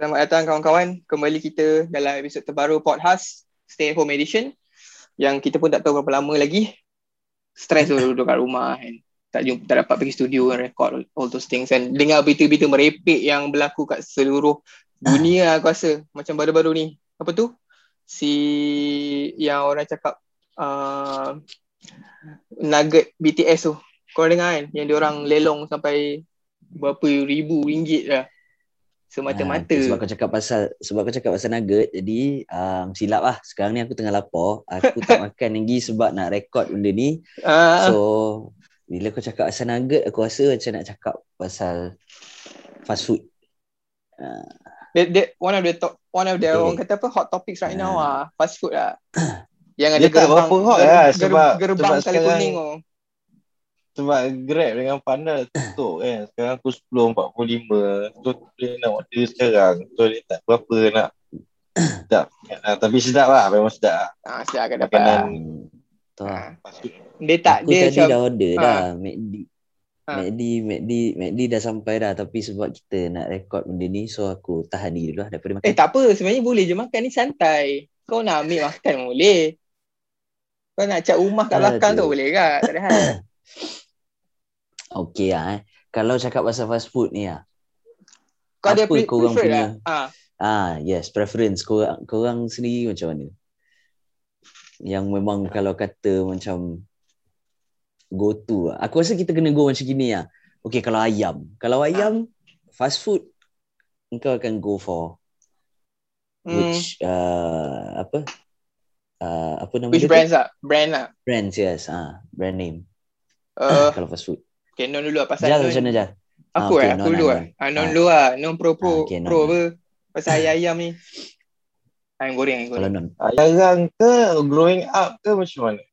Selamat datang kawan-kawan. Kembali kita dalam episod terbaru podcast Stay Home Edition yang kita pun tak tahu berapa lama lagi. Stress tu duduk kat rumah kan. Tak jumpa, tak dapat pergi studio and record all those things and dengar berita-berita merepek yang berlaku kat seluruh dunia aku rasa macam baru-baru ni. Apa tu? Si yang orang cakap uh, nugget BTS tu. Kau dengar kan? Yang dia orang lelong sampai berapa ribu ringgit dah semata-mata. Ha, sebab kau cakap pasal sebab kau cakap pasal nugget jadi um, silap lah. Sekarang ni aku tengah lapar. Aku tak makan lagi sebab nak rekod benda ni. Uh. So bila kau cakap pasal nugget aku rasa macam nak cakap pasal fast food. Uh. That, that, one of the top, one of the okay. orang kata apa hot topics right uh. now ah fast food lah. Yang ada gerbang, hot ger, lah, sebab, gerbang sebab kali kuning oh sebab Grab dengan Panda tutup kan. Sekarang aku 10.45 so boleh nak order sekarang. So dia tak berapa nak sedap. Nah, tapi sedap lah. Memang sedap lah. Ah, sedap kan dapat makanan. Tu ah. dia tak aku dia tadi macam, dah order ha. dah. McD. Ha. McD McD McD dah sampai dah. Tapi sebab kita nak rekod benda ni so aku tahan diri dulu lah daripada makan. Eh tak apa. Sebenarnya boleh je makan. Ni santai. Kau nak ambil makan boleh. Kau nak cak rumah kat belakang tu boleh ke? Tak ada hal Okay lah eh. Kalau cakap pasal fast food ni lah. Kau ada pre- korang punya? Lah? Ah, yes, preference. Korang, korang sendiri macam mana? Yang memang kalau kata macam go to lah. Aku rasa kita kena go macam gini lah. Okay, kalau ayam. Kalau ayam, fast food, kau akan go for hmm. which, uh, apa? Uh, apa nama Which brands lah? Brand lah? Brands, yes. Ah, brand name. Uh, kalau fast food. Okay, non dulu lah pasal Jal macam mana Jal? Aku ah, okay, eh, aku dulu lah. Ah, non dulu lah. Non pro pro. Ah, okay, pro apa? Pasal ayam-ayam ni. Ayam goreng, ayam goreng. non. Ayam ke growing up ke macam mana?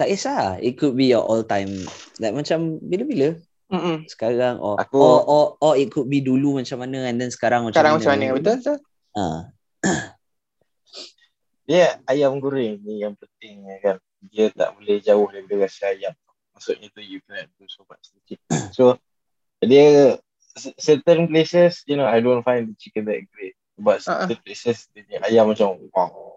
Tak kisah. It could be your all time. Like macam bila-bila. Mm-mm. Sekarang or, aku... or, or, or it could be dulu macam mana and then sekarang macam sekarang mana. Sekarang macam mana. Betul? betul? Ha. Dia ayam goreng ni yang penting kan. Dia tak boleh jauh daripada rasa ayam maksudnya tu you can do so much so dia certain places you know I don't find the chicken that great but uh-uh. certain places dia ayam macam wow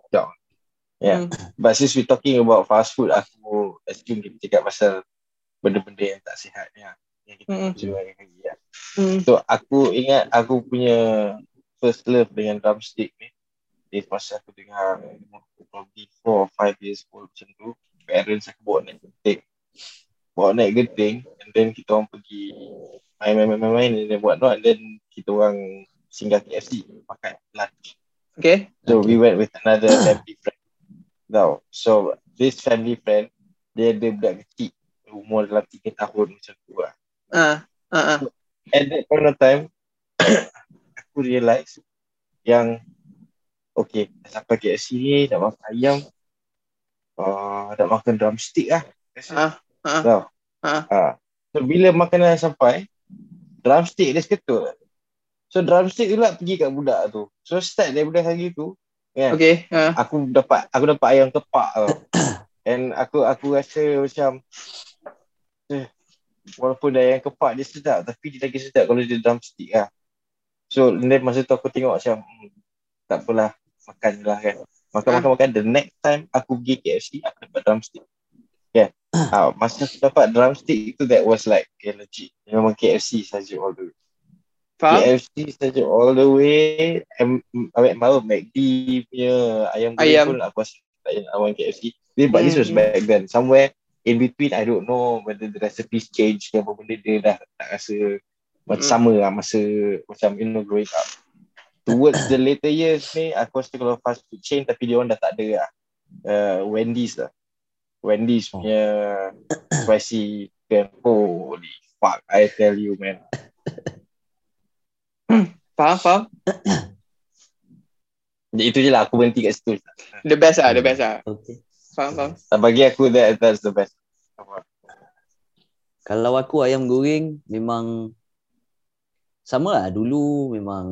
yeah mm. but since we talking about fast food aku assume kita cakap pasal benda-benda yang tak sihat ya yang kita mm. jual lagi ya mm. so aku ingat aku punya first love dengan drumstick ni dia masa aku dengar probably 4 or 5 years old macam tu parents aku bawa naik drumstick bawa naik genting and then kita orang pergi main-main-main and then buat not and then kita orang singgah KFC makan lunch. Okay. So we went with another family friend. Now, so this family friend dia ada budak kecil umur dalam 3 tahun macam tu lah. Uh, uh, uh. At that point of time aku realise yang okay, sampai KFC ni, dah makan ayam, uh, dah makan drumstick lah. Uh. Ha. So, ha. ha. So bila makanan sampai, drumstick dia seketul. So drumstick tu lah pergi kat budak tu. So start daripada hari tu, kan? Okay. Ha. Aku dapat aku dapat ayam kepak tau. And aku aku rasa macam eh, walaupun dah ayam kepak dia sedap tapi dia lagi sedap kalau dia drumstick lah. So then masa tu aku tengok macam hmm, tak apalah makan lah kan. Makan-makan-makan the next time aku pergi KFC aku dapat drumstick. Yeah. Uh, masa aku dapat drumstick itu that was like okay, legit. Memang KFC saja all the way. Faham? KFC saja all the way. I mean, malu McD punya ayam goreng ayam. pun aku rasa tak yang awal KFC. But hmm. this was hmm. back then. Somewhere in between, I don't know whether the recipes change ke apa benda dia dah tak rasa macam hmm. sama lah masa macam you know growing up. Towards the later years ni, aku rasa kalau fast food chain tapi dia orang dah tak ada lah. Uh, Wendy's lah. Wendy's oh. punya spicy chicken. Holy fuck, I tell you, man. faham, faham? Itu je lah, aku berhenti kat situ. The best lah, the best lah. Okay. Faham, faham. Bagi aku, that, that's the best. Kalau aku ayam goreng, memang sama lah. Dulu memang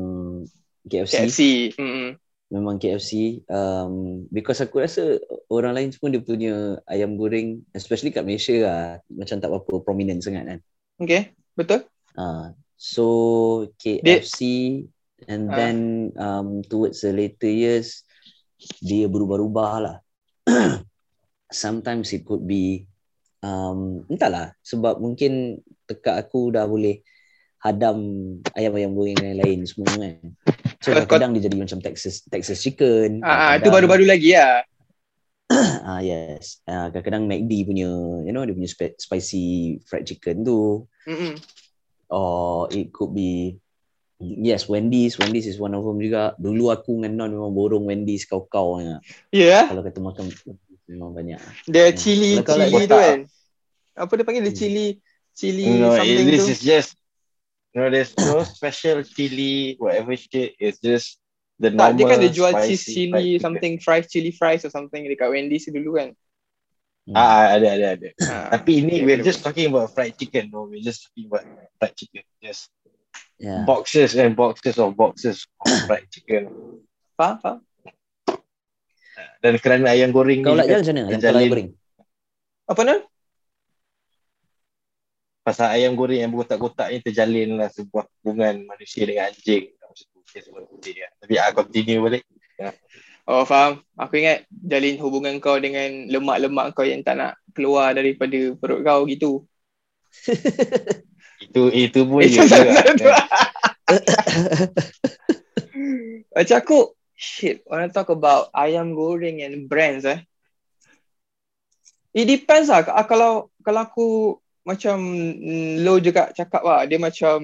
KFC. KFC. Mm-hmm memang KFC um, because aku rasa orang lain pun dia punya ayam goreng especially kat Malaysia lah macam tak apa prominent sangat kan okay betul uh, so KFC dia... And Ah. then um, towards the later years, dia berubah-ubah lah. Sometimes it could be, um, entahlah, sebab mungkin tekak aku dah boleh hadam ayam-ayam goreng yang lain semua kan. So Kalau kau- kadang-kadang dia jadi macam Texas Texas chicken. Ah, ah, itu baru-baru lagi lah. Ah yes. Ah kadang-kadang McD punya you know dia punya spe- spicy fried chicken tu Mm-mm. or it could be yes Wendy's Wendy's is one of them juga. Dulu aku dengan Non memang borong Wendy's kau-kau ya. Ya, Kalau kata makan memang banyak. the Hmm. chili kau chili tu kan. Apa dia panggil the chili chili No, something this tu. is just no, there's no special chili, whatever shit. It's just the Tak, normal dia kan dia jual spicy cheese chili chicken. something fried chili fries or something dekat Wendy's dulu kan. Hmm. Ah, ah, ada, ada, ada. Ah. Tapi ini Okay, we're okay. just talking about fried chicken. No, we're just talking about fried chicken. Just Yeah. boxes and boxes of boxes of fried chicken. Faham? Faham? Dan kerana ayam goreng Kau ni like juga macam mana? Like goreng. Apa Nan? Pasal ayam goreng yang berkotak-kotak ni terjalin lah sebuah hubungan manusia dengan anjing. Macam tu. Okay, sebab tu dia. Tapi ah, continue balik. Oh faham. Aku ingat jalin hubungan kau dengan lemak-lemak kau yang tak nak keluar daripada perut kau gitu. Itu itu pun Itu ya juga. Macam aku, shit, wanna talk about ayam goreng and brands eh. It depends lah. Ah, Kalau kalau aku macam mm, low juga cakap lah. Dia macam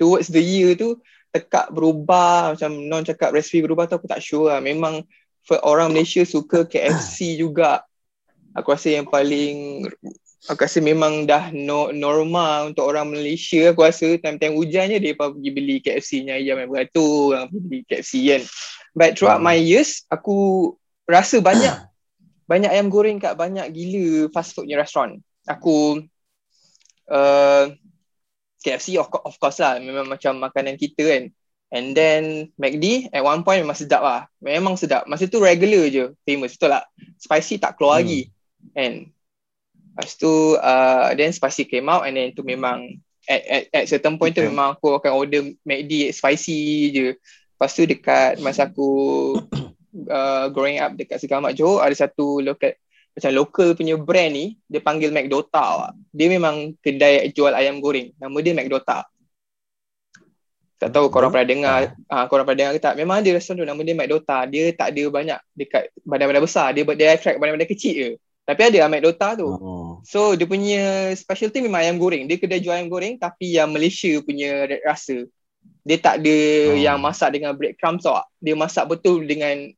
towards the year tu tekak berubah. Macam non cakap resipi berubah tu aku tak sure lah. Memang for orang Malaysia suka KFC juga. Aku rasa yang paling aku rasa memang dah no, normal untuk orang Malaysia aku rasa time-time hujan je dia pergi beli KFC nya ayam yang beratur orang pergi beli KFC kan but throughout Hmm. my years aku rasa banyak banyak ayam goreng kat banyak gila fast food punya restaurant aku uh, KFC of, of course lah. Memang macam makanan kita kan. And then McD at one point memang sedap lah. Memang sedap. Masa tu regular je. Famous betul tak? Spicy tak keluar Hmm. lagi. And Lepas tu uh, then spicy came out. And then tu memang at, at, at certain point tu Okay. memang aku akan order McD spicy je. Lepas tu dekat masa aku uh, growing up dekat Segamat Johor ada satu local macam local punya brand ni dia panggil McDota. Dia memang kedai jual ayam goreng. Nama dia McDota. Tak tahu korang pernah dengar ah korang pernah dengar ke tak? Memang ada restoran tu nama dia McDota. Dia tak ada banyak dekat badan-badan besar. Dia dia attract badan-badan kecil je. Tapi ada lah McDota tu. Oh. So dia punya specialty memang ayam goreng. Dia kedai jual ayam goreng tapi yang Malaysia punya rasa. Dia tak ada Oh. yang masak dengan breadcrumbs tau. Dia masak betul dengan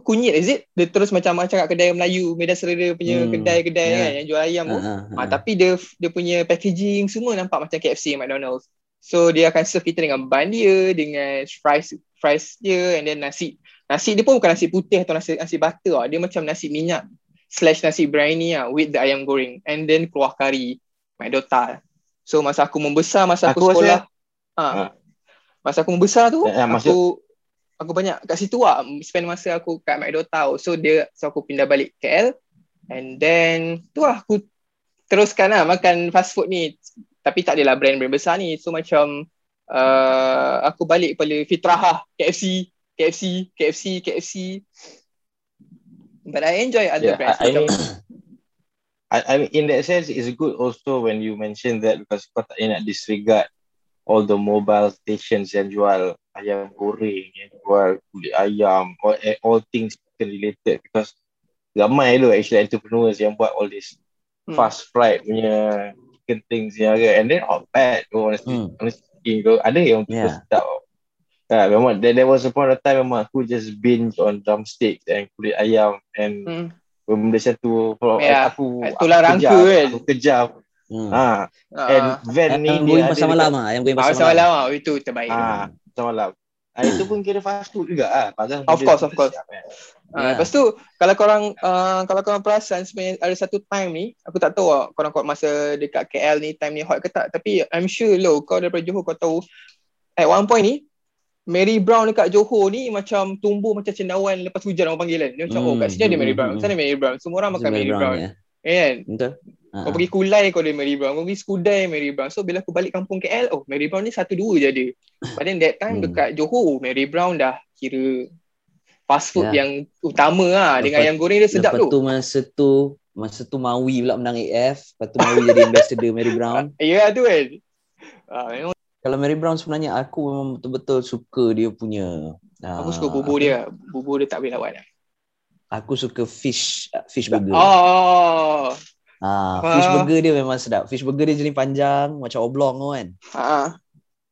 kunyit is it? Dia terus macam macam kat kedai Melayu, Medan Sereda punya Hmm, kedai-kedai yeah. kan yang jual ayam tu. Ah, ah, Ah, ah. tapi dia dia punya packaging semua nampak macam KFC McDonald's. So dia akan serve kita dengan bun dia, dengan fries fries dia and then nasi. Nasi dia pun bukan nasi putih atau nasi nasi butter lah. Dia macam nasi minyak slash nasi biryani lah with the ayam goreng and then kuah kari McDota. So masa aku membesar masa aku, Aku sekolah rasa- ha, Ah. masa aku membesar tu Ya, maksud- aku banyak kat situ lah spend masa aku kat McDota so dia so aku pindah balik KL and then tu lah aku teruskan lah makan fast food ni. Tapi tak adalah brand-brand besar ni. So macam uh, aku balik pada fitrah lah KFC KFC KFC KFC but I enjoy other Yeah, brands. I, I macam mean, I, I mean, in that sense, it's good also when you mention that because kau tak nak disregard all the mobile stations yang jual ayam goreng, yang jual kulit ayam, all, eh, all things related because ramai tu actually entrepreneurs yang buat all this Hmm. fast fried punya chicken things yang ada and then not bad tu honestly, Hmm. honestly tu ada yang Yeah. yeah. sedap Ha, memang there, there was a point of time memang aku just binge on drumsticks and kulit ayam and hmm, benda macam tu kalau Ya, aku tulang aku rangka kejam, kan. aku kejam Hmm. ha and uh, van ni Ayam dia pasal malam ah, ayam goreng ah, pasal pasal malam. malam ah, itu terbaik ha pasal malam ha, itu pun kira fast food juga ah pasal Of course, of course. siap, kan. Uh, Yeah. Lepas tu kalau korang uh, kalau korang perasan sebenarnya ada satu time ni aku tak tahu lah korang korang masa dekat KL ni time ni hot ke tak tapi I'm sure lo kau daripada Johor kau tahu at one point ni Mary Brown dekat Johor ni macam tumbuh macam cendawan lepas hujan orang panggil kan. Dia macam Hmm, oh kat sini ada hmm, Mary hmm, Brown, hmm. sana Mary Brown. Semua orang makan Mary Mary Brown. ya. Kan? Betul. Ah, Kau pergi Kulai kau ada Mary Brown. Kau pergi Skudai Mary Brown. So bila aku balik kampung KL, oh Mary Brown ni satu dua je ada. But then that time Hmm. dekat Johor, Mary Brown dah kira fast food Ya. yang utama lah. Dengan Lepas- yang goreng dia sedap Lepas tu. tu masa tu masa tu Mawi pula menang AF, lepas tu Mawi jadi ambassador Mary Brown. Ya tu kan. Ah, memang Kalau Mary Brown sebenarnya aku memang betul-betul suka dia punya aku ah, suka bubur dia. Bubur dia tak boleh lawan. Aku suka fish fish burger. Oh. Ah, Ah. fish burger dia memang sedap. Fish burger dia jenis panjang macam oblong tu kan. Ah,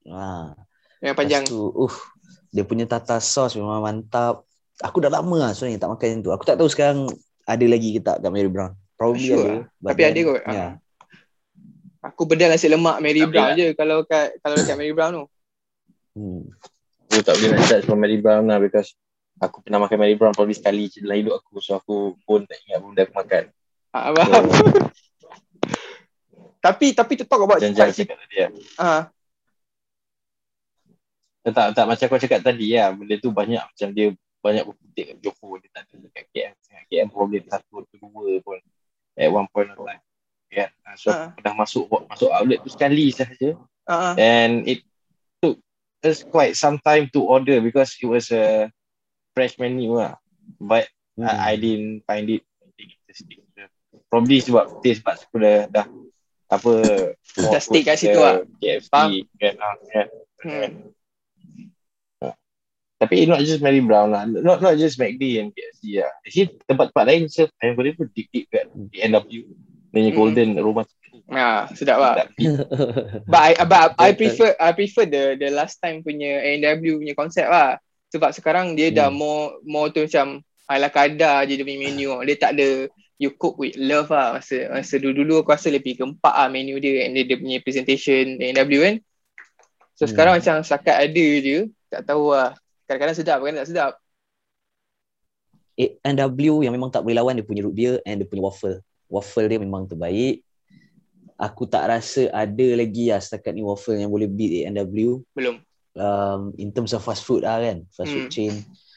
Ah, yang panjang. Lepas tu, uh, dia punya tartar sauce memang mantap. Aku dah lama lah sebenarnya tak makan yang tu. Aku tak tahu sekarang ada lagi ke tak kat Mary Brown. Probably Sure ada. lah. Tapi then, ada kot. Ya. Ah. Aku bedal nasi lemak Mary Tapi Brown lah. je kalau kat kalau dekat Mary Brown tu. Hmm. Aku tak boleh nak judge from Mary Brown lah because aku pernah makan Mary Brown probably sekali je dalam hidup aku. So aku pun tak ingat benda aku makan. Faham. tapi tapi to talk about spicy. cakap tadi lah. Ah, Eh, Tak, tak macam kau cakap tadi lah. Benda tu banyak macam dia banyak berputik kat Johor. Dia tak ada dekat KL. KL probably ada satu atau dua pun. At one point of time. Kan? Ah, So aku dah masuk masuk outlet tu sekali sahaja. ah, ah. And it took us quite some time to order because it was a fresh menu lah. But Hmm. I, I didn't find it interesting. Probably sebab taste buds aku dah, dah apa Dah stick kat situ lah. KFC Faham? kan, ah, kan. Hmm. Ah. Tapi not just Mary Brown lah. Not not just McD and KFC lah. Actually tempat-tempat lain serve ayam goreng pun deep-deep kat NW. Dia Hmm. golden rumah Ah, sedap lah. But I but I prefer I prefer the the last time punya A&W punya konsep lah. Sebab sekarang dia dah Hmm. more more tu macam ala kadar je dia punya menu. Dia tak ada you cook with love lah. Masa masa dulu-dulu aku rasa lebih gempak lah menu dia and dia, dia punya presentation A&W kan. So Hmm. sekarang macam setakat ada je. Tak tahu lah. Kadang-kadang sedap, kadang-kadang tak sedap. A&W yang memang tak boleh lawan dia punya root beer and dia punya waffle. Waffle dia memang terbaik. Aku tak rasa ada lagi lah setakat ni waffle yang boleh beat A&W. Belum. Um, in terms of fast food lah kan. Fast food Hmm. chain.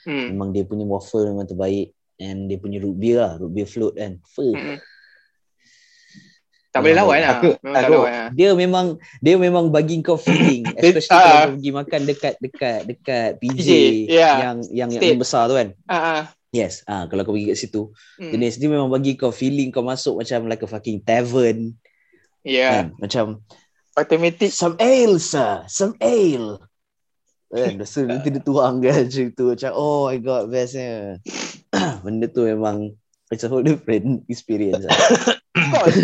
Hmm. Memang dia punya waffle memang terbaik. And dia punya root beer lah. Root beer float kan. Fuh. Hmm. Tak boleh lawan lah. Aku- Memang tak aku- lawan lah. Dia memang dia memang bagi kau feeling especially Ah. kalau kau pergi makan dekat dekat dekat PJ, yeah. yang yang State. yang besar tu kan. Ah. Yes, ah kalau kau pergi kat situ, Hmm. jenis dia memang bagi kau feeling kau masuk macam like a fucking tavern Yeah. kan. Macam Automatic. some ale sir, some ale. Kan, so nanti dia tuang kan macam tu macam oh my god bestnya. Benda tu memang it's a whole different experience. lah. Course.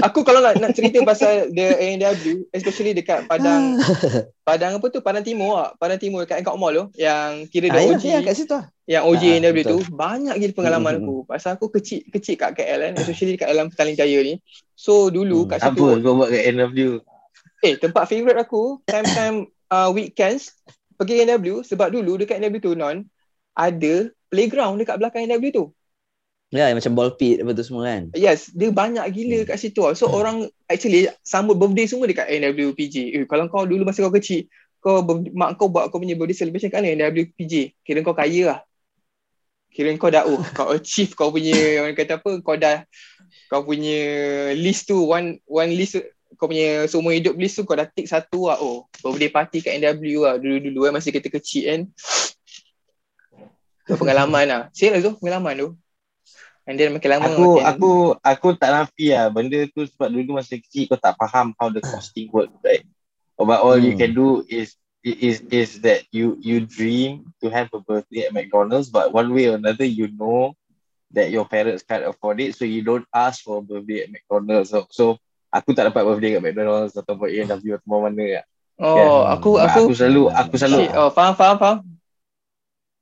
Aku kalau nak, nak cerita pasal the A&W, especially dekat Padang, Padang apa tu? Padang Timur ah. Padang Timur dekat Angkot Mall tu, yang kira ah, the ya, OG, ya, kat situ lah. yang OG Ah, A&W tu, banyak gila pengalaman Hmm, aku. Pasal aku kecil kecil kat KL kan, especially dekat dalam Petaling Jaya ni. So dulu Hmm. kat Apa situ, kau buat kat NW? eh tempat favourite aku, time-time uh, weekends, pergi A&W, sebab dulu dekat A&W tu non, ada playground dekat belakang A&W tu. Ya, yang macam ball pit apa tu semua kan. Yes, dia banyak gila Hmm. kat situ. So orang actually sambut birthday semua dekat NWPJ. Eh, kalau kau dulu masa kau kecil, kau mak kau buat kau punya birthday celebration kat mana NWPJ. Kira kau kaya lah. Kira kau dah oh, kau achieve kau punya orang kata apa, kau dah kau punya list tu one one list kau punya seumur hidup list tu kau dah tick satu lah. Oh, birthday party kat NW lah dulu-dulu kan masa kita kecil kan. Tu pengalaman lah. Serius tu pengalaman tu. And then makin lama Aku makin, aku aku tak nafi lah benda tu sebab dulu masa kecil kau tak faham how the costing work right. But all you Hmm. can do is is is that you you dream to have a birthday at McDonald's but one way or another you know that your parents can't afford it so you don't ask for a birthday at McDonald's so, so aku tak dapat birthday kat McDonald's ataupun A&W atau mana lah. Oh, Kan? aku aku aku selalu aku selalu Shit. Oh, faham, faham, faham.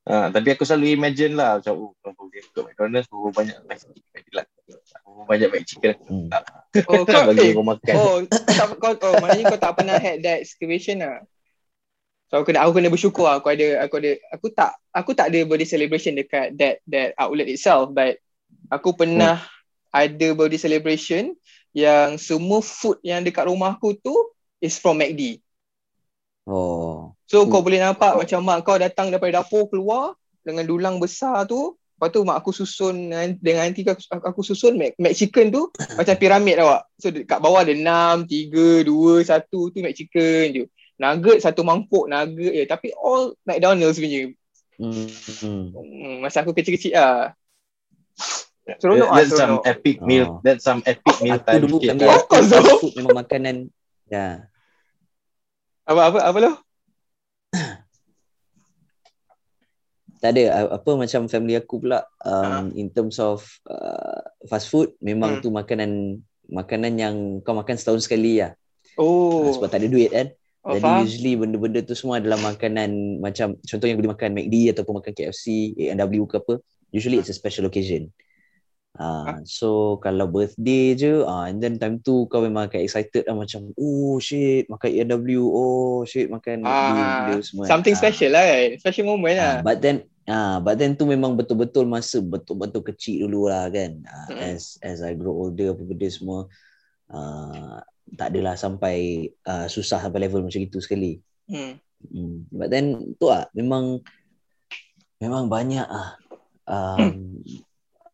Ha, tapi aku selalu imagine lah macam oh kalau birthday kat McDonald's berapa banyak McChicken lah. Berapa banyak McChicken Hmm. Oh, kau, bagi eh, kau makan. oh, kau tak, kau, oh, maknanya kau tak pernah had that situation lah. So aku kena, aku kena bersyukur lah. Aku ada, aku ada, aku tak, aku tak ada birthday celebration dekat that that outlet itself. But aku pernah ada birthday celebration yang semua food yang dekat rumah aku tu is from McD. Oh. So Hmm. kau boleh nampak macam mak kau datang daripada dapur keluar dengan dulang besar tu. Lepas tu mak aku susun dengan, dengan aunty aku, aku susun Mac, Mac chicken tu macam piramid awak. So kat bawah ada 6, 3, 2, 1 tu Mac chicken je. Nugget satu mangkuk nugget je. Tapi all McDonald's punya. Hmm. Hmm, masa aku kecil-kecil lah. Seronok ah, That's some epic Oh. meal. That's some epic meal Aku time. dulu fast food memang makanan ya. Apa, apa, apa lo? Tak ada apa macam family aku pula um, in terms of uh, fast food memang Hmm. tu makanan makanan yang kau makan setahun sekali lah. Oh. Sebab tak ada duit kan. oh Jadi faham. usually benda-benda tu semua adalah makanan macam contohnya boleh makan McD ataupun makan KFC, A&W ke apa. Usually it's a special occasion. Uh, so kalau birthday je uh, and then time tu kau memang akan excited lah macam oh shit makan A&W oh shit makan McD Ah, benda semua. something Ah. special lah kan. Special moment lah. Ah, but then ah but then tu memang betul-betul masa betul-betul kecil dulu lah kan. Ah, Mm-mm. as as I grow older apa benda semua ah tak adalah sampai ah, susah sampai level macam itu sekali. Hmm. Hmm. But then tu ah memang memang banyak ah um,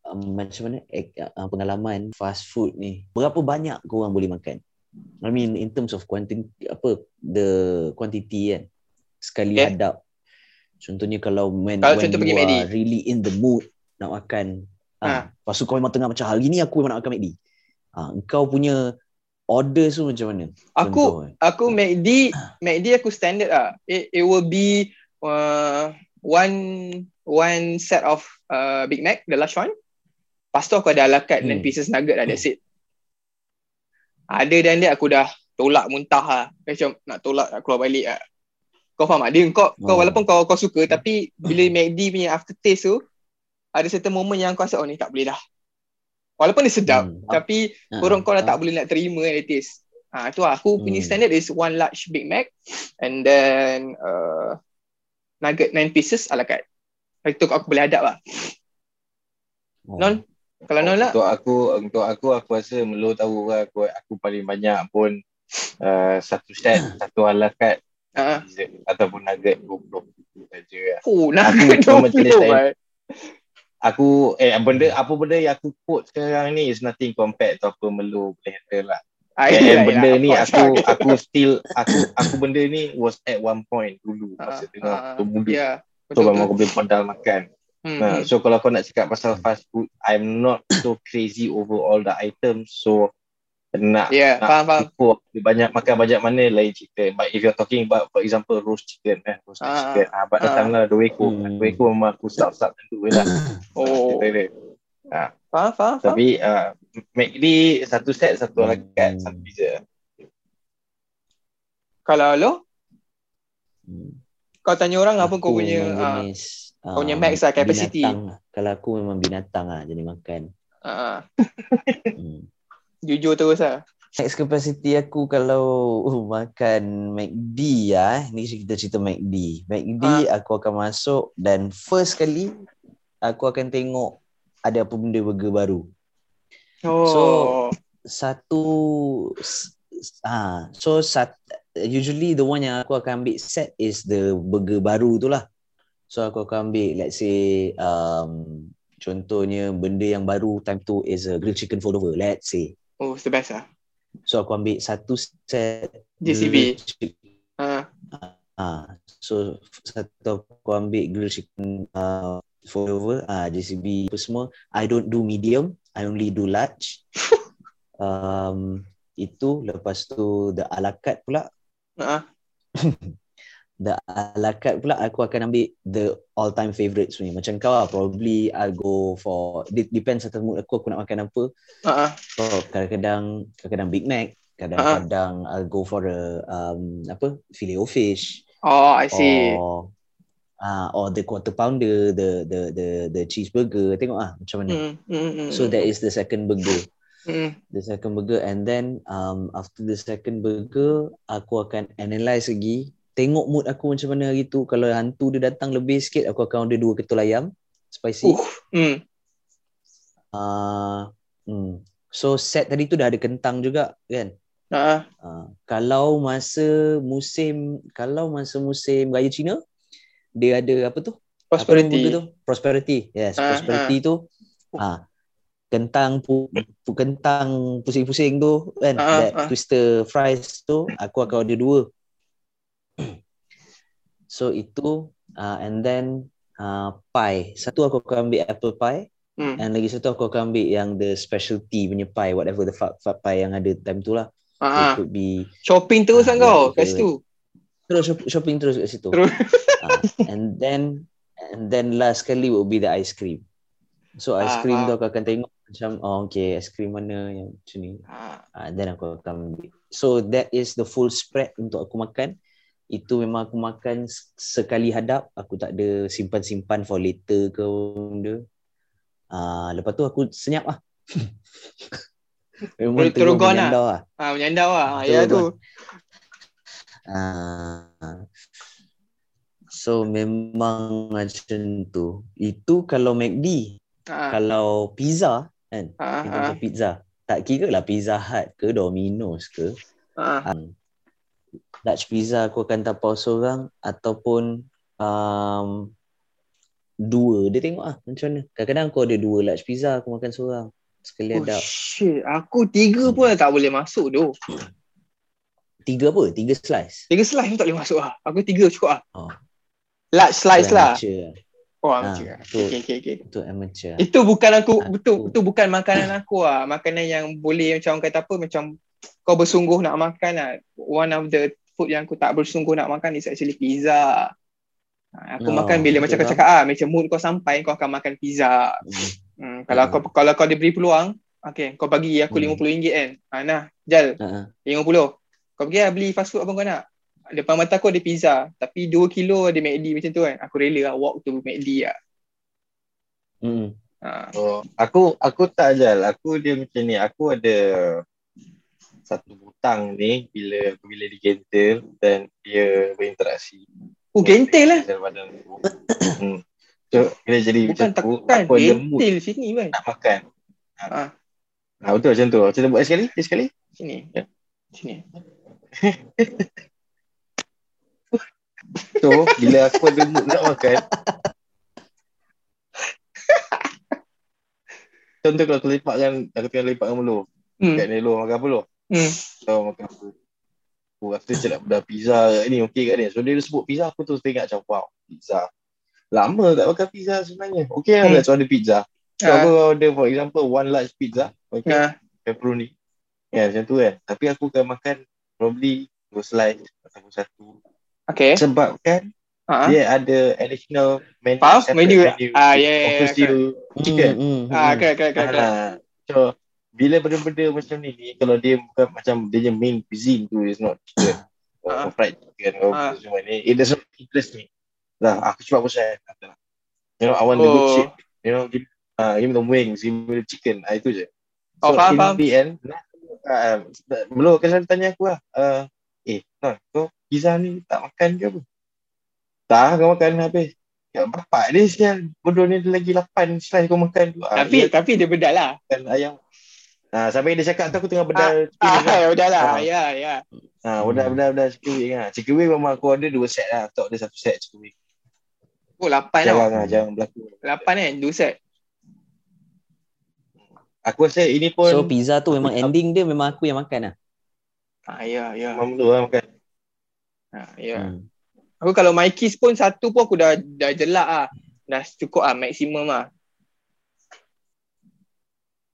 um, macam mana eh, uh, pengalaman fast food ni. Berapa banyak kau orang boleh makan? I mean in terms of quantity apa the quantity kan. Sekali Okay. hadap. Contohnya kalau when, Kalau when contoh you pergi are McD. really in the mood nak makan Ha. ah, lepas tu kau memang tengah macam hari ni aku memang nak makan McD. Ah, kau punya order tu macam mana? Aku Contoh, eh. aku McD McD aku standard lah. It, it will be uh, one one set of uh, Big Mac, the last one. Lepas tu aku ada ala carte Hmm. 9 pieces nugget lah, that's it. Ada dan dia aku dah tolak muntah lah. Macam nak tolak nak keluar balik lah. Kau faham tak? Dia kau, kau Oh. walaupun kau kau suka tapi bila McD punya aftertaste tu ada certain moment yang kau rasa oh ni tak boleh dah. Walaupun dia sedap Hmm. tapi Ah, korang kau dah ah. tak boleh nak terima kan the taste. Ha, tu lah. Aku punya Hmm. standard is one large Big Mac and then uh, nugget nine pieces ala carte. Itu aku boleh hadap lah. Oh. Non, kalau non lah, Untuk aku, untuk aku, aku rasa Melo tahu lah aku, aku paling banyak pun uh, satu set, satu ala carte uh, dessert ataupun nugget 20 saja lah. oh, nugget Aku memang jenis 20 lain. right? Aku eh benda apa benda yang aku quote sekarang ni is nothing compared to apa Melo boleh lah. Ah, And, yelah, benda ni aku aku still aku aku benda ni was at one point dulu Ah, masa ah, tengah tu muda. Ya, So memang aku boleh pandal makan. Hmm, Nah, hmm. so kalau kau nak cakap pasal fast food, I'm not so crazy over all the items. So nak Ya, nak faham, faham. banyak makan banyak mana lain cerita. But if you're talking about for example roast chicken eh, roasted Ah, chicken. Ah, but ah. datang lah dua ekor. Hmm. Dua ekor memang aku start-start dulu lah. Oh, Cerita dia. faham, faham, faham. Tapi uh, McD satu set satu carte Hmm. satu pizza. Kalau lo, Hmm. kau tanya orang apa kau punya ah, jenis, kau punya ah, max lah, capacity. binatang lah. Kalau aku memang binatang lah jadi makan. ah, Hmm. jujur terus lah. Max capacity aku kalau uh, makan McD lah. eh. Ni kita cerita McD. McD aku akan masuk dan first kali aku akan tengok ada apa benda burger baru. Oh, So- Satu ah so sat, usually the one yang aku akan ambil set is the burger baru tu lah. So aku akan ambil let's say um, contohnya benda yang baru time tu is a grilled chicken fold over let's say. oh, it's the best lah. So aku ambil satu set JCB. chicken. Ah, Ah, so satu aku ambil grilled chicken uh, over ah JCB apa semua. I don't do medium, I only do large. um, itu lepas tu the ala carte pula ah, the ala carte pula aku akan ambil the all time favourites ni. Macam kau lah probably I'll go for it depends atas mood aku aku nak makan apa. Ah. so kadang-kadang kadang-kadang Big Mac kadang-kadang I'll go for a um, apa filet o fish. Oh, I see. or ah or the quarter pounder the the the the cheeseburger. Tengok ah macam mana. Mm, mm, mm, so that is the second burger. Mm, the second burger. And then um, after the second burger aku akan analyse lagi tengok mood aku macam mana hari tu kalau hantu dia datang lebih sikit aku akan order dua ketul ayam spicy Uh. mm. uh, hmm. so set tadi tu dah ada kentang juga kan Ah, uh, kalau masa musim kalau masa musim raya Cina dia ada apa tu Prosperity. Apa tu? Prosperity. Yes, Ah, prosperity tu. Ah. Kentang pu, pu, kentang pusing-pusing tu kan that ah. twister fries tu aku akan order dua. so itu uh, and then uh, pie. Satu aku akan ambil apple pie Hmm. and lagi satu aku akan ambil yang the specialty punya pie whatever the fuck, fuck pie yang ada time tu lah. Ah, It ah. could be Shopping terus kan kau kat situ. terus shop- shopping terus kat situ. Terus. Ah, and then and then last kali will be the ice cream. So ice cream ah. tu aku akan tengok macam oh okay ice cream mana yang macam ni. Ah, Ah, then aku akan ambil. So that is the full spread untuk aku makan. Itu memang aku makan sekali hadap. Aku tak ada simpan-simpan for later ke benda. Ah, lepas tu aku senyap lah. memang Terus- terus gone lah. lah. ah menyandar lah. Ah, Betul, ya tu. So memang macam tu. Itu kalau McD. Ah, Kalau pizza kan. terms of pizza. Tak kira lah Pizza Hut ke Domino's ke. ah. Um, large pizza aku akan tapau seorang ataupun um, dua. Dia tengok lah macam mana. Kadang-kadang aku ada dua large pizza aku makan seorang. Sekali Oh, hadap. shit. Aku tiga pun tak boleh masuk tu. Tiga apa? Tiga slice. Tiga slice pun tak boleh masuk lah. Aku tiga cukup lah. Oh. Large slice lah. amateur. Oh, Ah, macam tu. Okay, okay, okay. Itu amateur. Itu bukan aku, Aku- betul, itu bukan makanan aku lah. Makanan yang boleh macam orang kata apa, macam kau bersungguh nak makan lah. One of the food yang aku tak bersungguh nak makan is actually pizza. Ha, Aku Oh, makan bila macam kau cakap ah, macam mood kau sampai kau akan makan pizza. Hmm. Hmm, kalau Hmm. kau kalau kau diberi peluang, okay, kau bagi aku Hmm. RM50 kan. Ha, nah, Jal, Ha-ha. RM50. Kau pergi lah beli fast food apa kau nak. Depan mata aku ada pizza. Tapi 2 kilo ada McD macam tu kan. Aku rela lah walk to McD lah. Hmm. Ha. Oh, aku aku tak ajal. Aku dia macam ni. Aku ada satu butang ni bila bila digentil dan dia berinteraksi. Oh, gentil lah. Dalam badan hmm. So, bila jadi Bukan macam tu, aku ada mood gentil sini kan. nak makan. Ha, Ha, betul macam tu. Kita buat sekali, sekali. sini. Ya. Sini. So, bila aku ada mood nak makan, Contoh kalau aku lepakkan, aku tengah lepakkan melu. Hmm. Kat Nelo makan apa lu? Hmm. So makan apa? Aku rasa macam nak benda pizza kat ni, okey kat ni. So dia sebut pizza, aku terus tengok macam, wow, pizza. Lama tak makan pizza sebenarnya. Okey lah, Hmm. let's order pizza. So Ah. aku order for example, one large pizza. Okay, Ha. pepperoni. Ya, macam tu kan. Tapi aku akan makan probably dua slice ataupun satu. Okay. Sebab kan, Ha. dia ada additional menu. Faham? separate Menu. Ah, ya, ya, ya, Offer still chicken. Hmm, hmm, Ah, hmm. correct, correct, correct. correct. Ah, so bila benda-benda macam ni ni kalau dia bukan macam dia punya main cuisine tu is not chicken or Ah. fried chicken or Ah. semua ni it doesn't interest me lah aku cuma bosan you know I want the good Oh. shit you know give, uh, give me the wings give me the chicken ah, itu je Oh, faham, in faham. the end uh, belum akan selalu tanya aku lah uh, eh non, kau pizza ni tak makan ke apa tak kau makan habis Ya, bapak dia sial. Bodoh ni lagi 8 slice kau makan tu. Ah, Tapi dia tapi dia bedal lah. makan ayam. Ah, sampai dia cakap tu aku tengah bedal chicken Ah, wing lah. ya, bedal lah. Ah. Ya, ya. Ah, bedal bedal bedal chicken wing lah. Chicken wing memang aku order dua set lah. Tak order satu set chicken wing. Oh, lapan Jarang tau. lah, jarang berlaku. Lapan kan, dua set. Aku rasa ini pun So pizza tu memang ending dia memang aku yang makan lah. Ah, ya, ya. memang perlu lah makan. Ah, ya. Hmm. Aku kalau my kiss pun satu pun aku dah dah jelak ah. Dah cukup ah maksimum ah.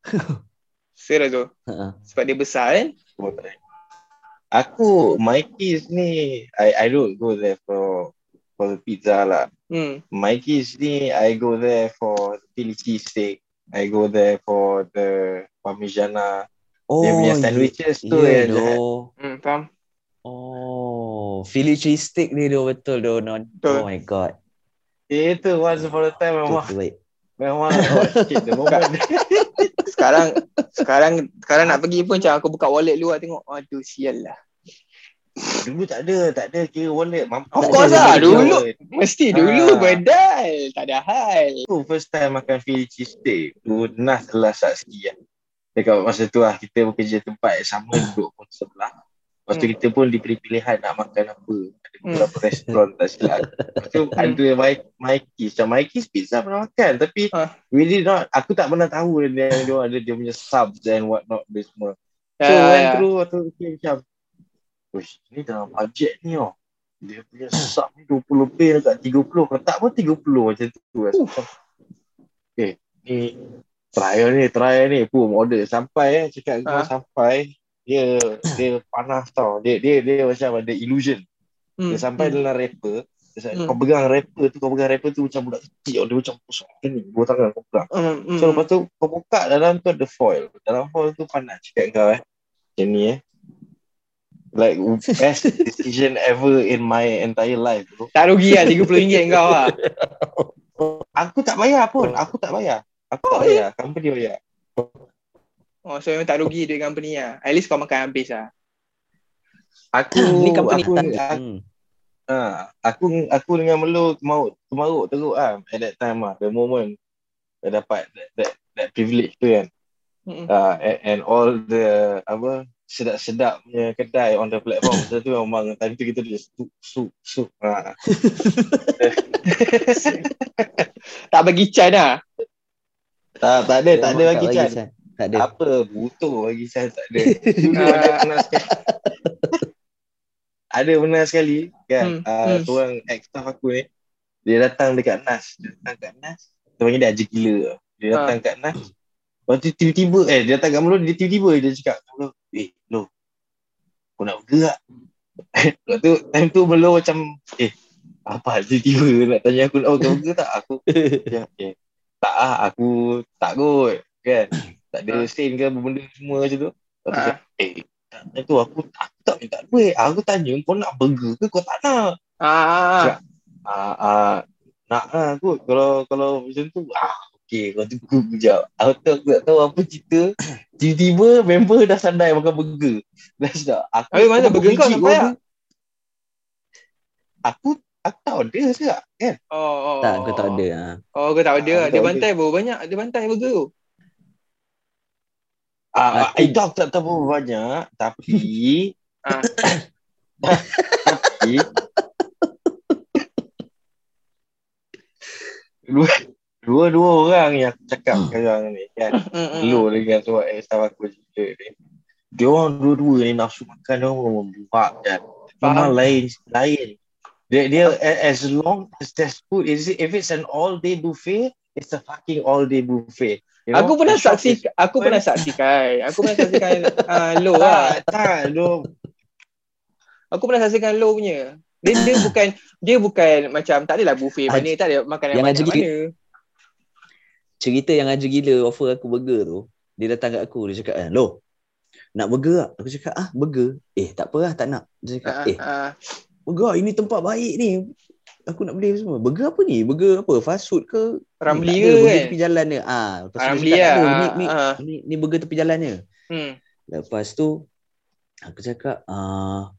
Serius tu. Ha-ha. Sebab dia besar kan. Aku, my kids ni, I I don't go there for for the pizza lah. Hmm. My kids ni, I go there for the Philly cheesesteak. I go there for the Parmigiana. Oh, dia punya sandwiches tu yeah, yang jahat. doh. Hmm, faham? Oh, Philly cheesesteak ni doh betul doh. No. Betul. Oh my god. Itu once upon a time memang memang oh shit the moment. Sekarang sekarang sekarang nak pergi pun macam aku buka wallet lah tengok. Aduh sial lah. Dulu tak ada, tak ada kira wallet. Mampu. Of course lah. Dulu wallet. mesti dulu Ah. bedal. Tak ada hal. Aku first time makan Philly cheesesteak tu Nas telah saksi lah Dekat masa tu lah Kita bekerja tempat yang sama Duduk pun sebelah Lepas tu Hmm. kita pun diberi pilihan nak makan apa. Ada beberapa restoran tak silap. Lepas tu ada My- Mikey's. Macam Mikey's pizza pernah makan. Tapi Ah. really not. Aku tak pernah tahu dia, dia ada dia punya subs and what not dia semua. So ya, went ya. through waktu okay, macam Uish, ni dalam budget ni oh. Dia punya sub ni 20 lebih dekat 30. Kalau tak pun 30 macam tu. Rasa eh, ni trial ni, trial ni. Pum, order. Sampai eh, cakap Ah. sampai. Dia dia panas tau. Dia dia dia macam ada illusion. Hmm, Dia sampai hmm. dalam rapper. Dia, Hmm. Kau pegang rapper tu, kau pegang rapper tu macam budak kecil. Dia macam pusat macam ni. Dua tangan kau pegang. Hmm, hmm. So lepas tu kau buka dalam tu ada foil. Dalam foil tu panas cakap kau eh. Macam ni eh. Like best decision ever in my entire life bro. Tak rugi lah RM30 kau lah. Aku tak bayar pun. Aku tak bayar. Aku tak Oh, bayar. Company bayar. Oh, so memang tak rugi duit company lah. At least kau makan habis lah. Aku Ni company aku, tak- aku, Hmm. ha, aku aku dengan Melo mau kemaruk teruk ah at that time ah the moment dah dapat that, that, that privilege tu kan. Hmm. uh, and, and all the apa sedap-sedap punya kedai on the platform Masa tu memang time tu kita just sup sup sup ha. Tak bagi can lah. tak tak ada tak ada bagi bagi Chan Chan. Tak ada. apa butuh bagi Chan tak ada dulu Ah. ada pernah sekali. Ada pernah sekali kan? Hmm, uh, hmm. seorang ex staff aku ni dia datang dekat NAS. Dia datang kat NAS dia panggil dia Haji Gila. Dia Ah. datang kat NAS. Lepas tu tiba-tiba eh dia datang kat dia tiba-tiba dia cakap Melo eh Melo kau nak bergerak Lepas tu time tu Melo macam eh apa tiba-tiba nak tanya aku oh kau bergerak tak? Aku macam eh tak ah aku tak kot kan tak ada Ah. sen ke benda semua macam tu Lepas tu Ah. cakap, eh tak tu aku, aku tak minta duit aku tanya kau nak burger ke kau tak nak Ah, ah, ah, ah, nak lah kot kalau kalau macam tu ah okey kau tunggu kejap aku tu aku tak tahu apa cerita tiba-tiba member dah sandai makan burger dah sedap aku Habis mana aku burger kau sampai order. tak? aku aku tak order juga kan Oh, oh. Tak, kau tak ada. Ha. Oh, kau tak order. Ah, Dia tak bantai berapa banyak? Dia bantai burger tu. Ah, Aku- itu aku tak tahu berapa banyak tapi Ah. tapi dua dua dua orang yang aku cakap sekarang ni kan Hmm, hmm. Lu dengan suara ex staff aku cerita ni. Dia orang dua-dua ni nafsu makan dia orang membuat kan. Memang lain lain. Dia dia a- as long as there's food is it, if it's an all day buffet, it's a fucking all day buffet. You know? Aku pernah saksi, is- aku pernah saksikan. Aku pernah saksikan uh, low lah. tak, tak, no. Aku pernah saksikan low punya. Dia, dia bukan dia bukan macam tak adalah buffet mana tak ada makanan Yang banyak mana. Cerita yang aja gila offer aku burger tu. Dia datang kat aku. Dia cakap, eh, Loh, nak burger tak? Aku cakap, ah, burger. Eh, tak apa lah, tak nak. Dia cakap, Ah, eh, ah. burger ini tempat baik ni. Aku nak beli semua. Burger apa ni? Burger apa? Fast food ke? Ramli Tak ke ada, burger kan? tepi jalan ni. Ah, lepas dia Ramli lah. tak ada, Ni, ni, Ah, ni, ni burger tepi jalannya. Hmm. Lepas tu aku cakap ah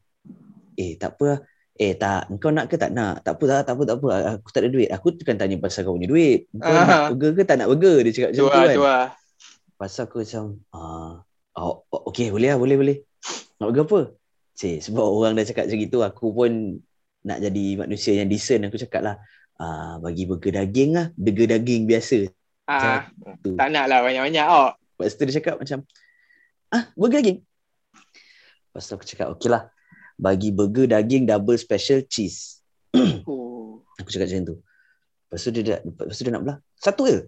eh tak apa lah. Eh tak, kau nak ke tak nak? Tak apa tak, tak apa tak apa. Aku tak ada duit. Aku kan tanya pasal kau punya duit. Kau Ah. nak burger ke tak nak burger? Dia cakap macam tu lah, kan. lah. Pasal aku macam ah oh, oh, okey boleh lah, boleh boleh. Nak burger apa? Cik, sebab orang dah cakap macam itu, aku pun nak jadi manusia yang decent. Aku cakap lah, ah, bagi burger daging lah. Burger daging biasa. Ah, tak nak lah banyak-banyak. Oh. Lepas tu dia cakap macam, ah, burger daging. Lepas tu aku cakap, okey lah. Bagi burger daging double special cheese. Oh. Aku cakap macam tu. Lepas tu dia, dah, lepas tu dia nak belah. Satu je.